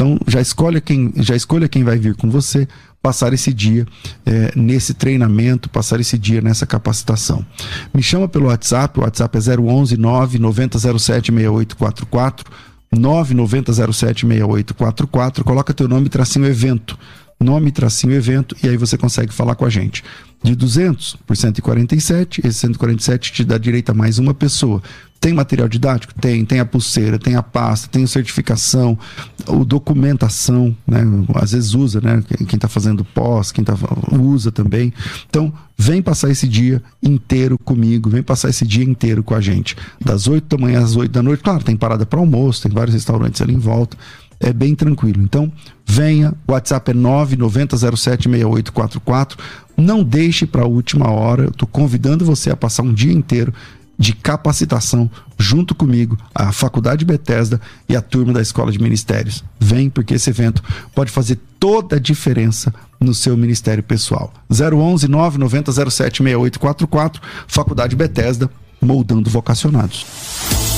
Então já escolha quem, já escolha quem vai vir com você, passar esse dia é, nesse treinamento, passar esse dia nessa capacitação. Me chama pelo WhatsApp, o WhatsApp é 011 99007 6844 99007 6844, coloca teu nome tracinho evento, nome tracinho evento e aí você consegue falar com a gente de 200 por 147, esse 147 te dá direito a mais uma pessoa. Tem material didático? Tem. Tem a pulseira, tem a pasta, tem certificação, o documentação, né? Às vezes usa, né? Quem está fazendo pós, quem tá, usa também. Então, vem passar esse dia inteiro comigo, vem passar esse dia inteiro com a gente. Das 8 da manhã às 8 da noite. Claro, tem parada para almoço, tem vários restaurantes ali em volta é bem tranquilo. Então, venha, o WhatsApp é 990076844. Não deixe para a última hora. Eu estou convidando você a passar um dia inteiro de capacitação junto comigo, a Faculdade Bethesda e a turma da Escola de Ministérios. Vem porque esse evento pode fazer toda a diferença no seu ministério pessoal. 011 990 07 6844, Faculdade Bethesda, moldando vocacionados.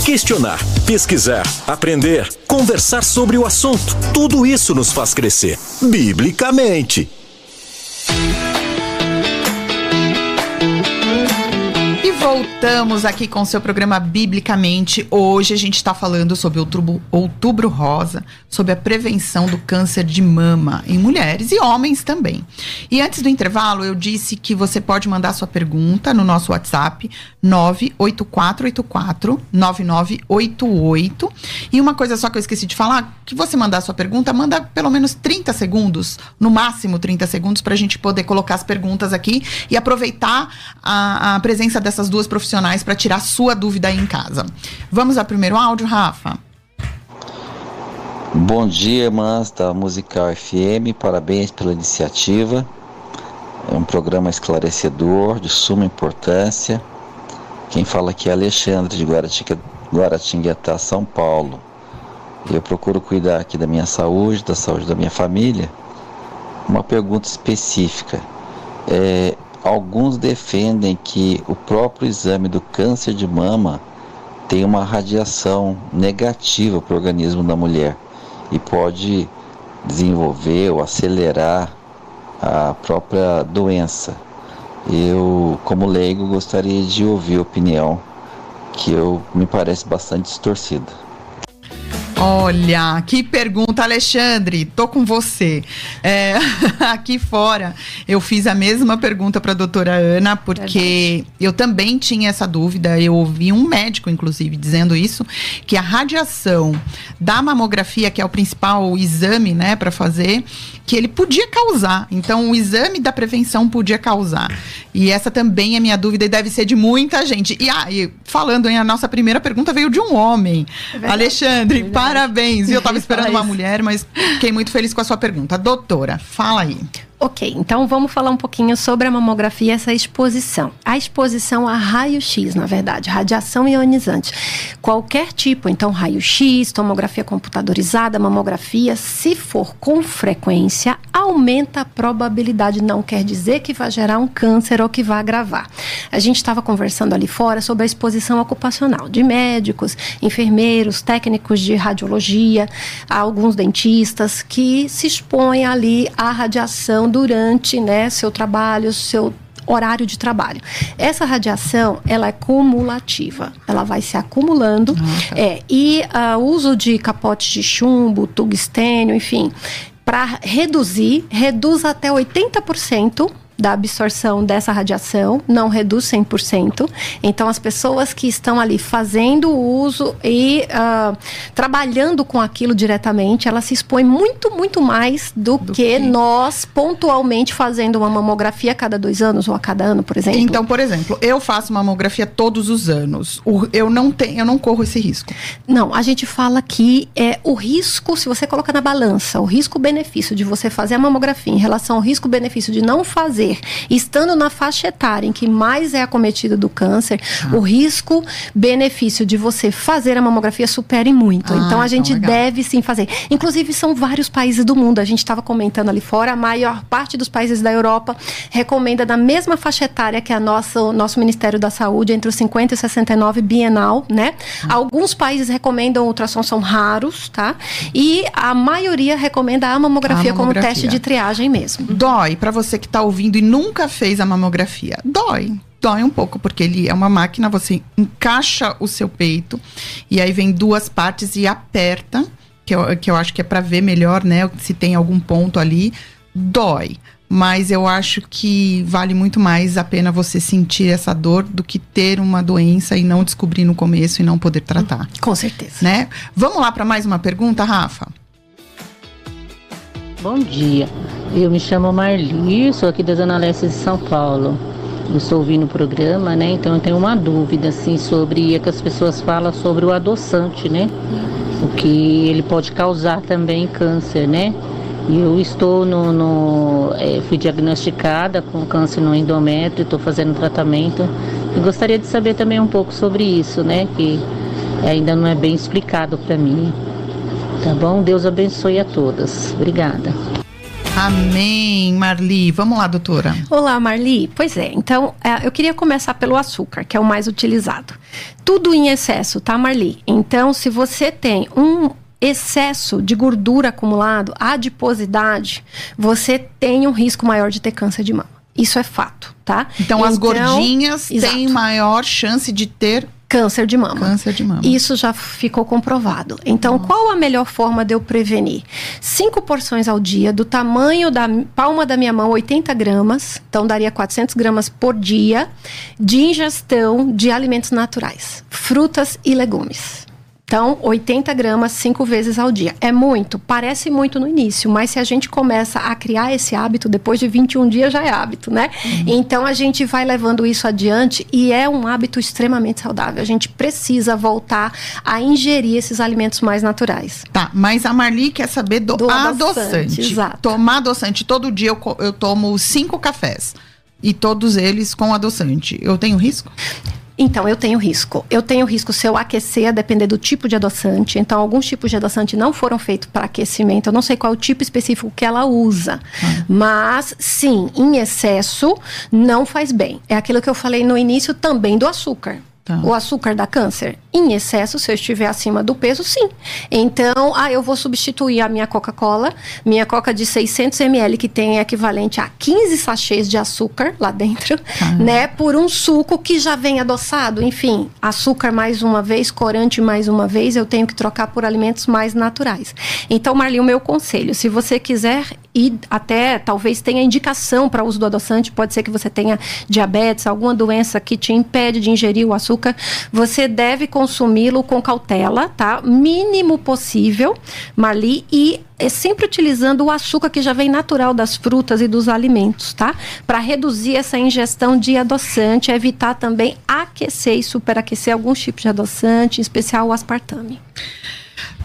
Questionar, pesquisar, aprender, conversar sobre o assunto. Tudo isso nos faz crescer, biblicamente. Voltamos aqui com o seu programa Biblicamente. Hoje a gente está falando sobre outubro, outubro Rosa, sobre a prevenção do câncer de mama em mulheres e homens também. E antes do intervalo, eu disse que você pode mandar sua pergunta no nosso WhatsApp 98484 9988. E uma coisa só que eu esqueci de falar, que você mandar sua pergunta, manda pelo menos 30 segundos, no máximo 30 segundos, para a gente poder colocar as perguntas aqui e aproveitar a, a presença dessas duas profissionais para tirar sua dúvida aí em casa. Vamos ao primeiro áudio, Rafa? Bom dia, irmãs da Musical FM, parabéns pela iniciativa. É um programa esclarecedor, de suma importância. Quem fala aqui é Alexandre, de Guaratinguetá, São Paulo. Eu procuro cuidar aqui da minha saúde, da saúde da minha família. Uma pergunta específica. É, Alguns defendem que o próprio exame do câncer de mama tem uma radiação negativa para o organismo da mulher e pode desenvolver ou acelerar a própria doença. Eu, como leigo, gostaria de ouvir a opinião que eu me parece bastante distorcida. Olha, que pergunta, Alexandre. Tô com você. É, aqui fora, eu fiz a mesma pergunta para a doutora Ana, porque Verdade. eu também tinha essa dúvida. Eu ouvi um médico, inclusive, dizendo isso, que a radiação da mamografia, que é o principal exame, né, para fazer, que ele podia causar. Então, o exame da prevenção podia causar. E essa também é minha dúvida e deve ser de muita gente. E, ah, e falando em a nossa primeira pergunta veio de um homem. É Alexandre, é parabéns. Eu estava esperando uma mulher, mas fiquei muito feliz com a sua pergunta. Doutora, fala aí. Ok, então vamos falar um pouquinho sobre a mamografia, essa exposição. A exposição a raio-x, na verdade, radiação ionizante. Qualquer tipo, então raio-x, tomografia computadorizada, mamografia, se for com frequência, aumenta a probabilidade. Não quer dizer que vai gerar um câncer ou que vai agravar. A gente estava conversando ali fora sobre a exposição ocupacional de médicos, enfermeiros, técnicos de radiologia, alguns dentistas que se expõem ali à radiação durante né, seu trabalho, seu horário de trabalho. Essa radiação, ela é cumulativa, ela vai se acumulando. Ah, tá. é, e o uh, uso de capotes de chumbo, tungstênio, enfim, para reduzir, reduz até 80% da absorção dessa radiação, não reduz 100%. Então, as pessoas que estão ali fazendo uso e uh, trabalhando com aquilo diretamente, elas se expõem muito, muito mais do, do que, que, nós pontualmente fazendo uma mamografia a cada dois anos ou a cada ano, por exemplo. Então, por exemplo, eu faço mamografia todos os anos. Eu não tenho, eu não corro esse risco. Não, a gente fala que é o risco, se você coloca na balança, o risco-benefício de você fazer a mamografia em relação ao risco-benefício de não fazer estando na faixa etária em que mais é acometido do câncer, ah. o risco benefício de você fazer a mamografia supere muito. Ah, então a gente então deve sim fazer. Inclusive são vários países do mundo. A gente estava comentando ali fora, a maior parte dos países da Europa recomenda na mesma faixa etária que a nossa, o nosso Ministério da Saúde, entre os 50 e 69 bienal, né? Ah. Alguns países recomendam ultrassom são raros, tá? E a maioria recomenda a mamografia, a mamografia. como teste de triagem mesmo. Dói para você que está ouvindo e nunca fez a mamografia. Dói. Dói um pouco, porque ele é uma máquina, você encaixa o seu peito e aí vem duas partes e aperta, que eu, que eu acho que é para ver melhor, né? Se tem algum ponto ali. Dói mas eu acho que vale muito mais a pena você sentir essa dor do que ter uma doença e não descobrir no começo e não poder tratar. Com certeza. Né? Vamos lá para mais uma pergunta, Rafa? Bom dia, eu me chamo Marli, sou aqui da Zona Leste de São Paulo. Eu estou ouvindo o programa, né? Então eu tenho uma dúvida, assim, sobre o que as pessoas falam sobre o adoçante, né? O que ele pode causar também câncer, né? Eu estou no. no é, fui diagnosticada com câncer no endométrio, estou fazendo tratamento. E gostaria de saber também um pouco sobre isso, né? Que ainda não é bem explicado para mim. Tá bom? Deus abençoe a todas. Obrigada. Amém, Marli. Vamos lá, doutora. Olá, Marli. Pois é, então é, eu queria começar pelo açúcar, que é o mais utilizado. Tudo em excesso, tá, Marli? Então, se você tem um excesso de gordura acumulado, adiposidade, você tem um risco maior de ter câncer de mama. Isso é fato, tá? Então, as gordinhas têm maior chance de ter Câncer de mama. Câncer de mama. Isso já ficou comprovado. Então, qual a melhor forma de eu prevenir? Cinco porções ao dia, do tamanho da palma da minha mão, 80 gramas. Então, daria 400 gramas por dia de ingestão de alimentos naturais, frutas e legumes. Então, 80 gramas cinco vezes ao dia. É muito, parece muito no início, mas se a gente começa a criar esse hábito, depois de 21 dias já é hábito, né? Uhum. Então, a gente vai levando isso adiante e é um hábito extremamente saudável. A gente precisa voltar a ingerir esses alimentos mais naturais. Tá, mas a Marli quer saber do, do adoçante. adoçante. Exato. Tomar adoçante. Todo dia eu, eu tomo cinco cafés e todos eles com adoçante. Eu tenho risco? Então, eu tenho risco. Eu tenho risco se eu aquecer, a depender do tipo de adoçante. Então, alguns tipos de adoçante não foram feitos para aquecimento. Eu não sei qual é o tipo específico que ela usa. Ah. Mas, sim, em excesso, não faz bem. É aquilo que eu falei no início também do açúcar. Tá. O açúcar dá câncer? Em excesso, se eu estiver acima do peso, sim. Então, ah, eu vou substituir a minha Coca-Cola, minha Coca de 600 ml, que tem equivalente a 15 sachês de açúcar lá dentro, tá. né? Por um suco que já vem adoçado. Enfim, açúcar mais uma vez, corante mais uma vez, eu tenho que trocar por alimentos mais naturais. Então, Marli, o meu conselho, se você quiser e até talvez tenha indicação para uso do adoçante, pode ser que você tenha diabetes, alguma doença que te impede de ingerir o açúcar açúcar, você deve consumi-lo com cautela, tá? Mínimo possível, Marli, e é sempre utilizando o açúcar que já vem natural das frutas e dos alimentos, tá? Para reduzir essa ingestão de adoçante, evitar também aquecer e superaquecer alguns tipos de adoçante, em especial o aspartame.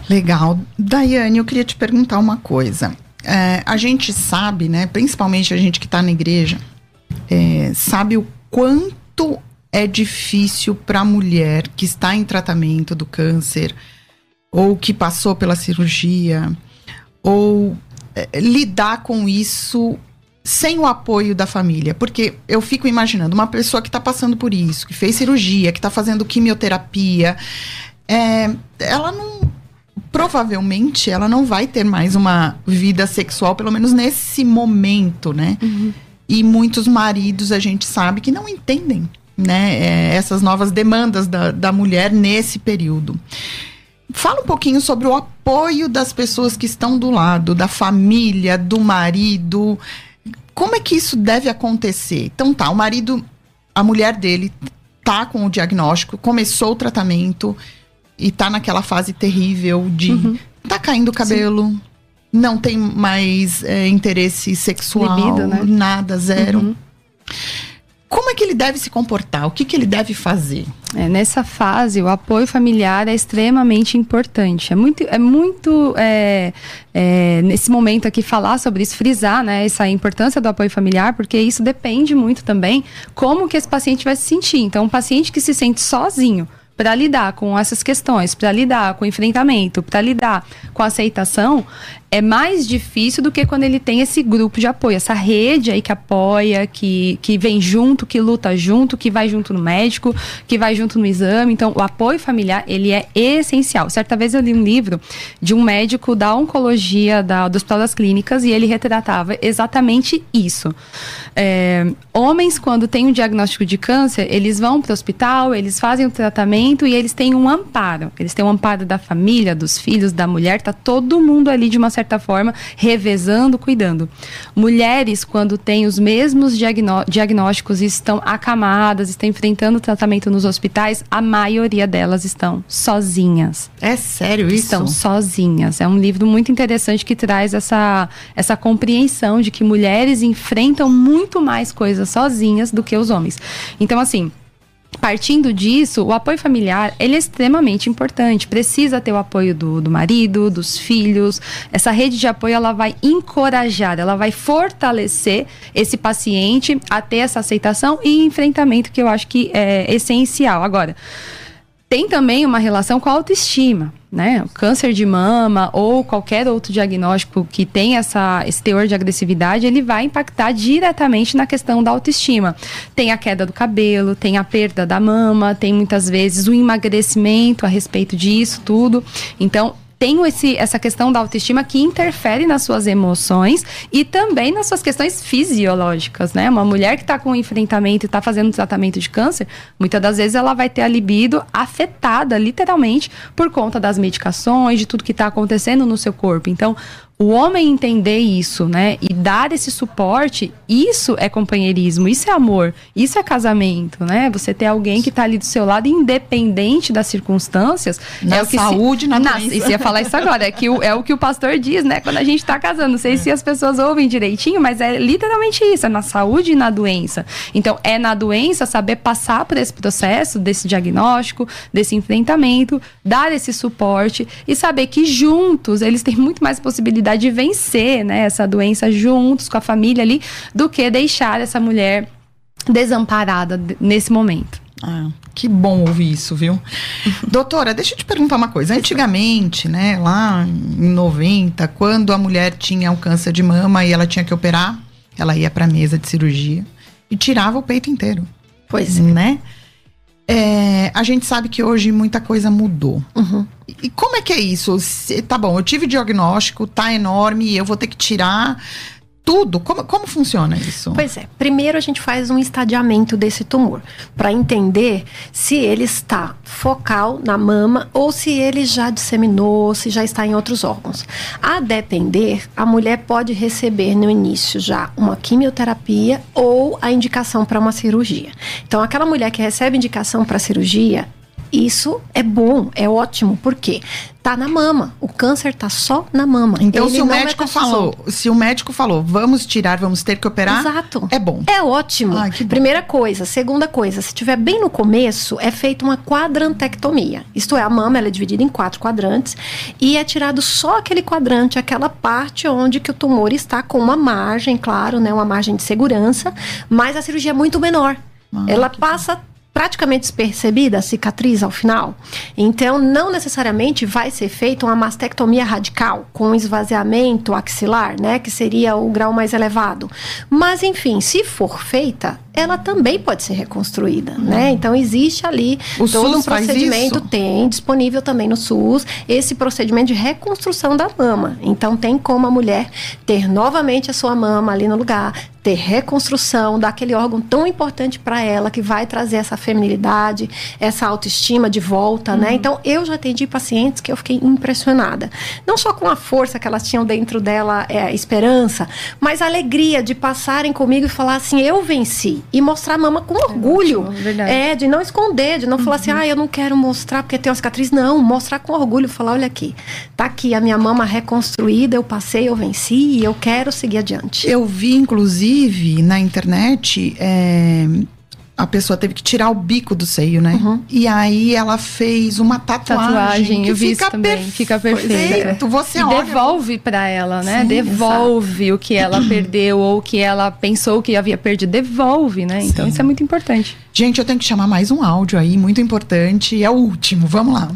Legal. Daiane, eu queria te perguntar uma coisa. É, a gente sabe, né, principalmente a gente que está na igreja, é, sabe o quanto é difícil para a mulher que está em tratamento do câncer ou que passou pela cirurgia ou é, lidar com isso sem o apoio da família, porque eu fico imaginando uma pessoa que está passando por isso, que fez cirurgia, que está fazendo quimioterapia, é, ela não provavelmente ela não vai ter mais uma vida sexual, pelo menos nesse momento, né? Uhum. E muitos maridos a gente sabe que não entendem né, é, essas novas demandas da, da mulher nesse período. Fala um pouquinho sobre o apoio das pessoas que estão do lado, da família, do marido. Como é que isso deve acontecer? Então tá, o marido, a mulher dele tá com o diagnóstico, começou o tratamento e tá naquela fase terrível de uhum. tá caindo o cabelo, Sim. não tem mais é, interesse sexual, Libido, né? nada, zero. Uhum. Como é que ele deve se comportar? O que, que ele deve fazer? É, nessa fase, o apoio familiar é extremamente importante. É muito, é muito é, é, nesse momento aqui falar sobre isso, frisar né, essa importância do apoio familiar, porque isso depende muito também como que esse paciente vai se sentir. Então, um paciente que se sente sozinho, para lidar com essas questões, para lidar com o enfrentamento, para lidar com a aceitação, é mais difícil do que quando ele tem esse grupo de apoio, essa rede aí que apoia, que, que vem junto, que luta junto, que vai junto no médico, que vai junto no exame. Então, o apoio familiar, ele é essencial. Certa vez eu li um livro de um médico da oncologia da, do Hospital das Clínicas e ele retratava exatamente isso. É, homens, quando têm um diagnóstico de câncer, eles vão para o hospital, eles fazem o tratamento e eles têm um amparo. Eles têm um amparo da família, dos filhos, da mulher, tá todo mundo ali de uma certa forma, revezando, cuidando. Mulheres, quando têm os mesmos diagnó diagnósticos e estão acamadas, estão enfrentando tratamento nos hospitais, a maioria delas estão sozinhas. É sério isso? Estão sozinhas. É um livro muito interessante que traz essa, essa compreensão de que mulheres enfrentam muito mais coisas sozinhas do que os homens. Então, assim, partindo disso, o apoio familiar ele é extremamente importante. Precisa ter o apoio do, do marido, dos filhos. Essa rede de apoio ela vai encorajar, ela vai fortalecer esse paciente a ter essa aceitação e enfrentamento que eu acho que é essencial. Agora, tem também uma relação com a autoestima. Né? O câncer de mama ou qualquer outro diagnóstico que tem essa, esse teor de agressividade, ele vai impactar diretamente na questão da autoestima. Tem a queda do cabelo, tem a perda da mama, tem muitas vezes o emagrecimento a respeito disso tudo. Então, tem esse, essa questão da autoestima que interfere nas suas emoções e também nas suas questões fisiológicas, né? Uma mulher que está com enfrentamento e está fazendo tratamento de câncer, muitas das vezes ela vai ter a libido afetada, literalmente, por conta das medicações, de tudo que está acontecendo no seu corpo. Então, o homem entender isso, né, e dar esse suporte, isso é companheirismo, isso é amor, isso é casamento, né? Você ter alguém que está ali do seu lado, independente das circunstâncias. Na é o que saúde, se, na, na doença. Isso ia falar isso agora, é, que o, é o que o pastor diz, né? Quando a gente está casando, não sei se as pessoas ouvem direitinho, mas é literalmente isso, é na saúde e na doença. Então, é na doença saber passar por esse processo, desse diagnóstico, desse enfrentamento, dar esse suporte e saber que juntos eles têm muito mais possibilidade de vencer né, essa doença juntos com a família ali, do que deixar essa mulher desamparada nesse momento. Ah, que bom ouvir isso, viu? Doutora, deixa eu te perguntar uma coisa. Antigamente, né, lá em 90, quando a mulher tinha um câncer de mama e ela tinha que operar, ela ia para a mesa de cirurgia e tirava o peito inteiro. Pois é. Né? É, a gente sabe que hoje muita coisa mudou. Uhum. E, como é que é isso? Se- tá bom, eu tive diagnóstico, tá enorme, eu vou ter que tirar tudo. Como, como funciona isso? Pois é, primeiro a gente faz um estadiamento desse tumor, para entender se ele está focal na mama ou se ele já disseminou, se já está em outros órgãos. A depender, a mulher pode receber no início já uma quimioterapia ou a indicação para uma cirurgia. Então, aquela mulher que recebe indicação para cirurgia, isso é bom, é ótimo, porque tá na mama. O câncer tá só na mama. Então, Ele se o não médico falou, se o médico falou, vamos tirar, vamos ter que operar, Exato. é bom. É ótimo. Ai. Primeira coisa. Segunda coisa, se tiver bem no começo, é feita uma quadrantectomia. Isto é, a mama ela é dividida em quatro quadrantes e é tirado só aquele quadrante, aquela parte onde que o tumor está com uma margem, claro, né, uma margem de segurança, mas a cirurgia é muito menor. Ah, ela passa praticamente despercebida a cicatriz ao final. Então, não necessariamente vai ser feita uma mastectomia radical com esvaziamento axilar, né, que seria o grau mais elevado. Mas, enfim, se for feita, ela também pode ser reconstruída, né? Então, existe ali. O todo SUS um procedimento, tem disponível também no SUS, esse procedimento de reconstrução da mama. Então, tem como a mulher ter novamente a sua mama ali no lugar, ter reconstrução daquele órgão tão importante para ela que vai trazer essa feminilidade, essa autoestima de volta, né? Então eu já atendi pacientes que eu fiquei impressionada, não só com a força que elas tinham dentro dela, é, esperança, mas a alegria de passarem comigo e falar assim, eu venci e mostrar a mama com orgulho, ótimo, verdade. é de não esconder, de não falar assim, ah, eu não quero mostrar porque tem uma cicatriz, não, mostrar com orgulho, falar, olha aqui, tá aqui a minha mama reconstruída, eu passei, eu venci e eu quero seguir adiante. Eu vi, inclusive, na internet, é, a pessoa teve que tirar o bico do seio, né? Uhum. E aí ela fez uma tatuagem. Tatuagem, que eu vi fica também. perfeito. Fica perfeita. Você e olha. devolve pra ela, né? Sim, devolve o que ela perdeu ou o que ela pensou que havia perdido. Devolve, né? Então Sim. isso é muito importante. Gente, eu tenho que chamar mais um áudio aí, muito importante. É o último. Vamos lá.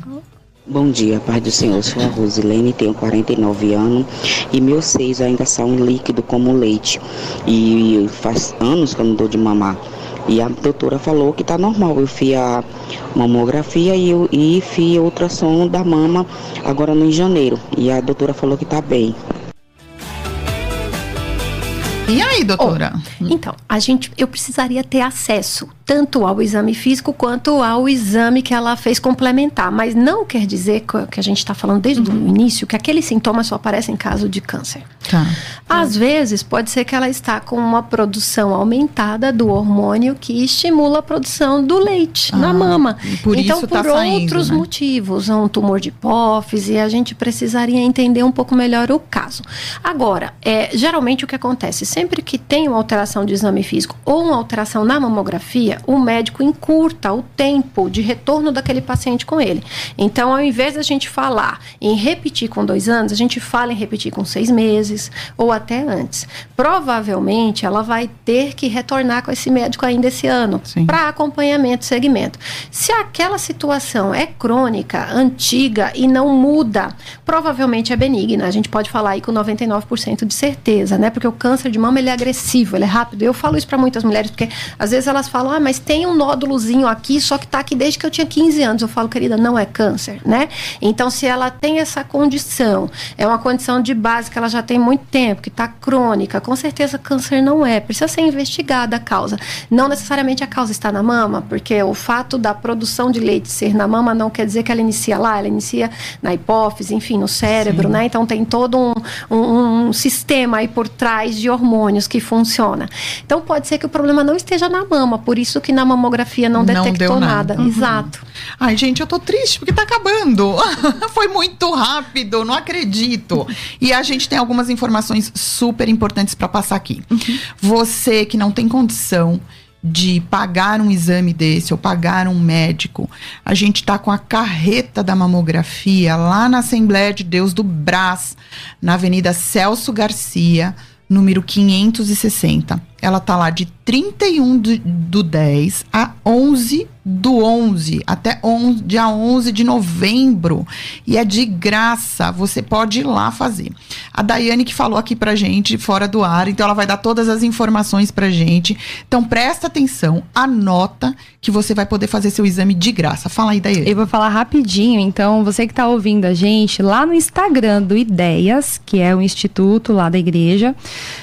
Bom dia, Pai do Senhor. Sou a Rosilene, tenho 49 anos e meus seios ainda são líquido como leite. E faz anos que eu não dou de mamar. E a doutora falou que tá normal. Eu fiz a mamografia e, eu, e fiz ultrassom da mama agora no em janeiro. E a doutora falou que tá bem. E aí, doutora? Então, a gente, eu precisaria ter acesso tanto ao exame físico quanto ao exame que ela fez complementar, mas não quer dizer que a gente está falando desde o início que aqueles sintomas só aparecem em caso de câncer. Tá. Às vezes, pode ser que ela está com uma produção aumentada do hormônio que estimula a produção do leite na Ah, mama. e por então, tá por saindo, outros né? motivos, um tumor de hipófise, a gente precisaria entender um pouco melhor o caso. Agora, é, geralmente o que acontece? Sempre que tem uma alteração de exame físico ou uma alteração na mamografia, o médico encurta o tempo de retorno daquele paciente com ele. Então, ao invés da gente falar em repetir com dois anos, a gente fala em repetir com seis meses ou até antes. Provavelmente, ela vai ter que retornar com esse médico ainda esse ano para acompanhamento, segmento. Se aquela situação é crônica, antiga e não muda, provavelmente é benigna. A gente pode falar aí com 99% de certeza, né? Porque o câncer de mama ele é agressivo, ele é rápido. Eu falo isso para muitas mulheres porque às vezes elas falam: "Ah, mas tem um nódulozinho aqui, só que tá aqui desde que eu tinha 15 anos". Eu falo: "Querida, não é câncer, né?" Então, se ela tem essa condição, é uma condição de base que ela já tem muito tempo, que está crônica, com certeza câncer não é. Precisa ser investigada a causa. Não necessariamente a causa está na mama, porque o fato da produção de leite ser na mama não quer dizer que ela inicia lá, ela inicia na hipófise, enfim, no cérebro, Sim. né? Então tem todo um, um, um, sistema aí por trás de hormônios que funciona. Então pode ser que o problema não esteja na mama, por isso que na mamografia não, não detectou nada. nada. Uhum. Exato. Ai, gente, eu tô triste porque tá acabando. Foi muito rápido, não acredito. E a gente tem algumas informações super importantes para passar aqui. Uhum. Você que não tem condição de pagar um exame desse ou pagar um médico. A gente está com a carreta da mamografia lá na Assembleia de Deus do Brás, na Avenida Celso Garcia, número 560. Ela tá lá de 31 do, do 10 a 11 do 11 até 11, dia 11 de novembro e é de graça, você pode ir lá fazer. A Daiane que falou aqui pra gente fora do ar, então ela vai dar todas as informações pra gente. Então presta atenção, anota que você vai poder fazer seu exame de graça. Fala aí, Daiane. Eu vou falar rapidinho, então você que tá ouvindo a gente, lá no Instagram do Ideias, que é o instituto lá da igreja,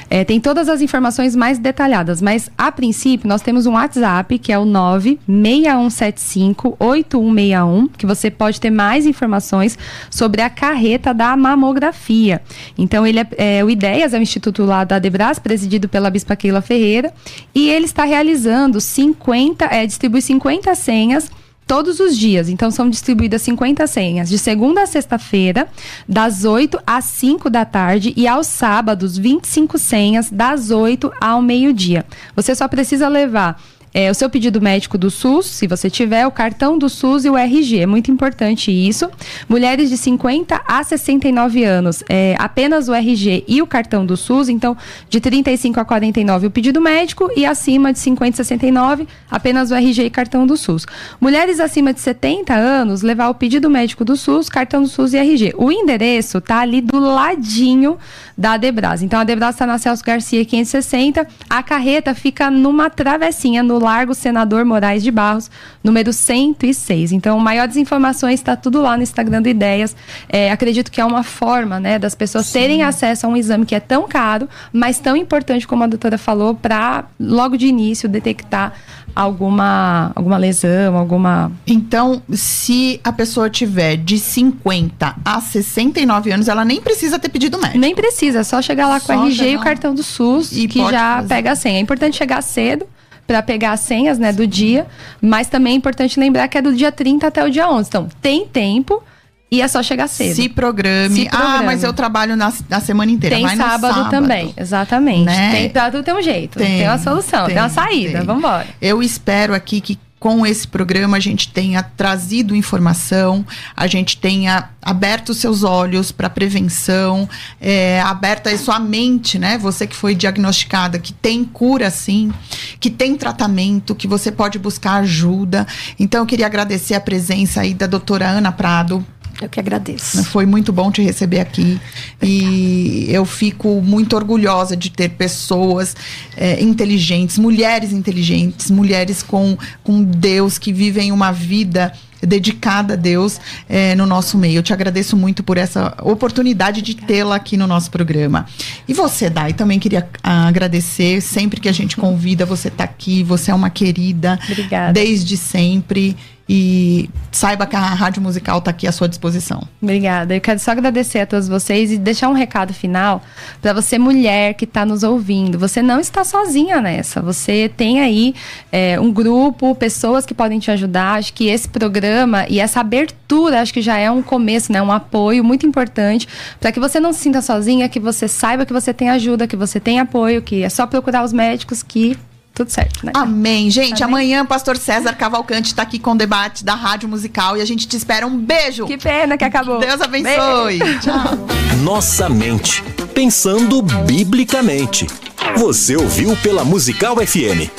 é, tem todas as informações mais detalhadas, mas a princípio nós temos um WhatsApp que é o 966 6175-8161, que você pode ter mais informações sobre a carreta da mamografia. Então, ele é, é, o Ideias é o instituto lá da Debras, presidido pela Bispa Keila Ferreira, e ele está realizando 50, é, distribui 50 senhas todos os dias. Então, são distribuídas 50 senhas de segunda a sexta-feira, das 8 às 5 da tarde, e aos sábados, 25 senhas, das 8 ao meio-dia. Você só precisa levar é, o seu pedido médico do SUS, se você tiver, o cartão do SUS e o RG. É muito importante isso. Mulheres de 50 a 69 anos, é, apenas o RG e o cartão do SUS. Então, de 35 a 49, o pedido médico e acima de 50 a 69, apenas o RG e cartão do SUS. Mulheres acima de 70 anos, levar o pedido médico do SUS, cartão do SUS e RG. O endereço tá ali do ladinho da Debras. Então, a Debras está na Celso Garcia 560. A carreta fica numa travessinha no Largo Senador Moraes de Barros, número 106. Então, maiores informações está tudo lá no Instagram do Ideias. É, acredito que é uma forma, né, das pessoas Sim. terem acesso a um exame que é tão caro, mas tão importante como a doutora falou, para logo de início detectar alguma, alguma lesão, alguma. Então, se a pessoa tiver de 50 a 69 anos, ela nem precisa ter pedido médico. Nem precisa, é só chegar lá só com o RG e o cartão do SUS, e que já fazer. pega a senha. É importante chegar cedo para pegar as senhas, né, do dia, mas também é importante lembrar que é do dia 30 até o dia 11. Então, tem tempo e é só chegar cedo. Se programe. Se programe. Ah, mas eu trabalho na, na semana inteira. Tem sábado, sábado, também, exatamente. Né? Tem, pra tudo tem um jeito. Tem, tem uma solução, tem, tem uma saída. Vamos embora. Eu espero aqui que com esse programa a gente tenha trazido informação, a gente tenha aberto seus olhos para prevenção, é, aberta a sua mente, né? Você que foi diagnosticada, que tem cura sim, que tem tratamento, que você pode buscar ajuda. Então eu queria agradecer a presença aí da doutora Ana Prado, eu que agradeço. Foi muito bom te receber aqui. Obrigada. E eu fico muito orgulhosa de ter pessoas é, inteligentes, mulheres inteligentes, mulheres com, com Deus, que vivem uma vida dedicada a Deus é, no nosso meio. Eu te agradeço muito por essa oportunidade de tê-la aqui no nosso programa. E você, Dai, também queria agradecer. Sempre que a gente convida, você está aqui, você é uma querida. Obrigada. Desde sempre. E saiba que a Rádio Musical está aqui à sua disposição. Obrigada. Eu quero só agradecer a todos vocês e deixar um recado final para você, mulher que está nos ouvindo. Você não está sozinha nessa. Você tem aí é, um grupo, pessoas que podem te ajudar. Acho que esse programa e essa abertura, acho que já é um começo, né? Um apoio muito importante para que você não se sinta sozinha, que você saiba que você tem ajuda, que você tem apoio, que é só procurar os médicos que tudo certo, né? Amém. Gente, Amém. amanhã pastor César Cavalcante está aqui com o debate da Rádio Musical e a gente te espera. Um beijo. Que pena que acabou. Deus abençoe. Tchau. Nossa mente, pensando biblicamente. Você ouviu pela Musical FM.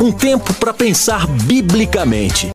Um tempo para pensar biblicamente.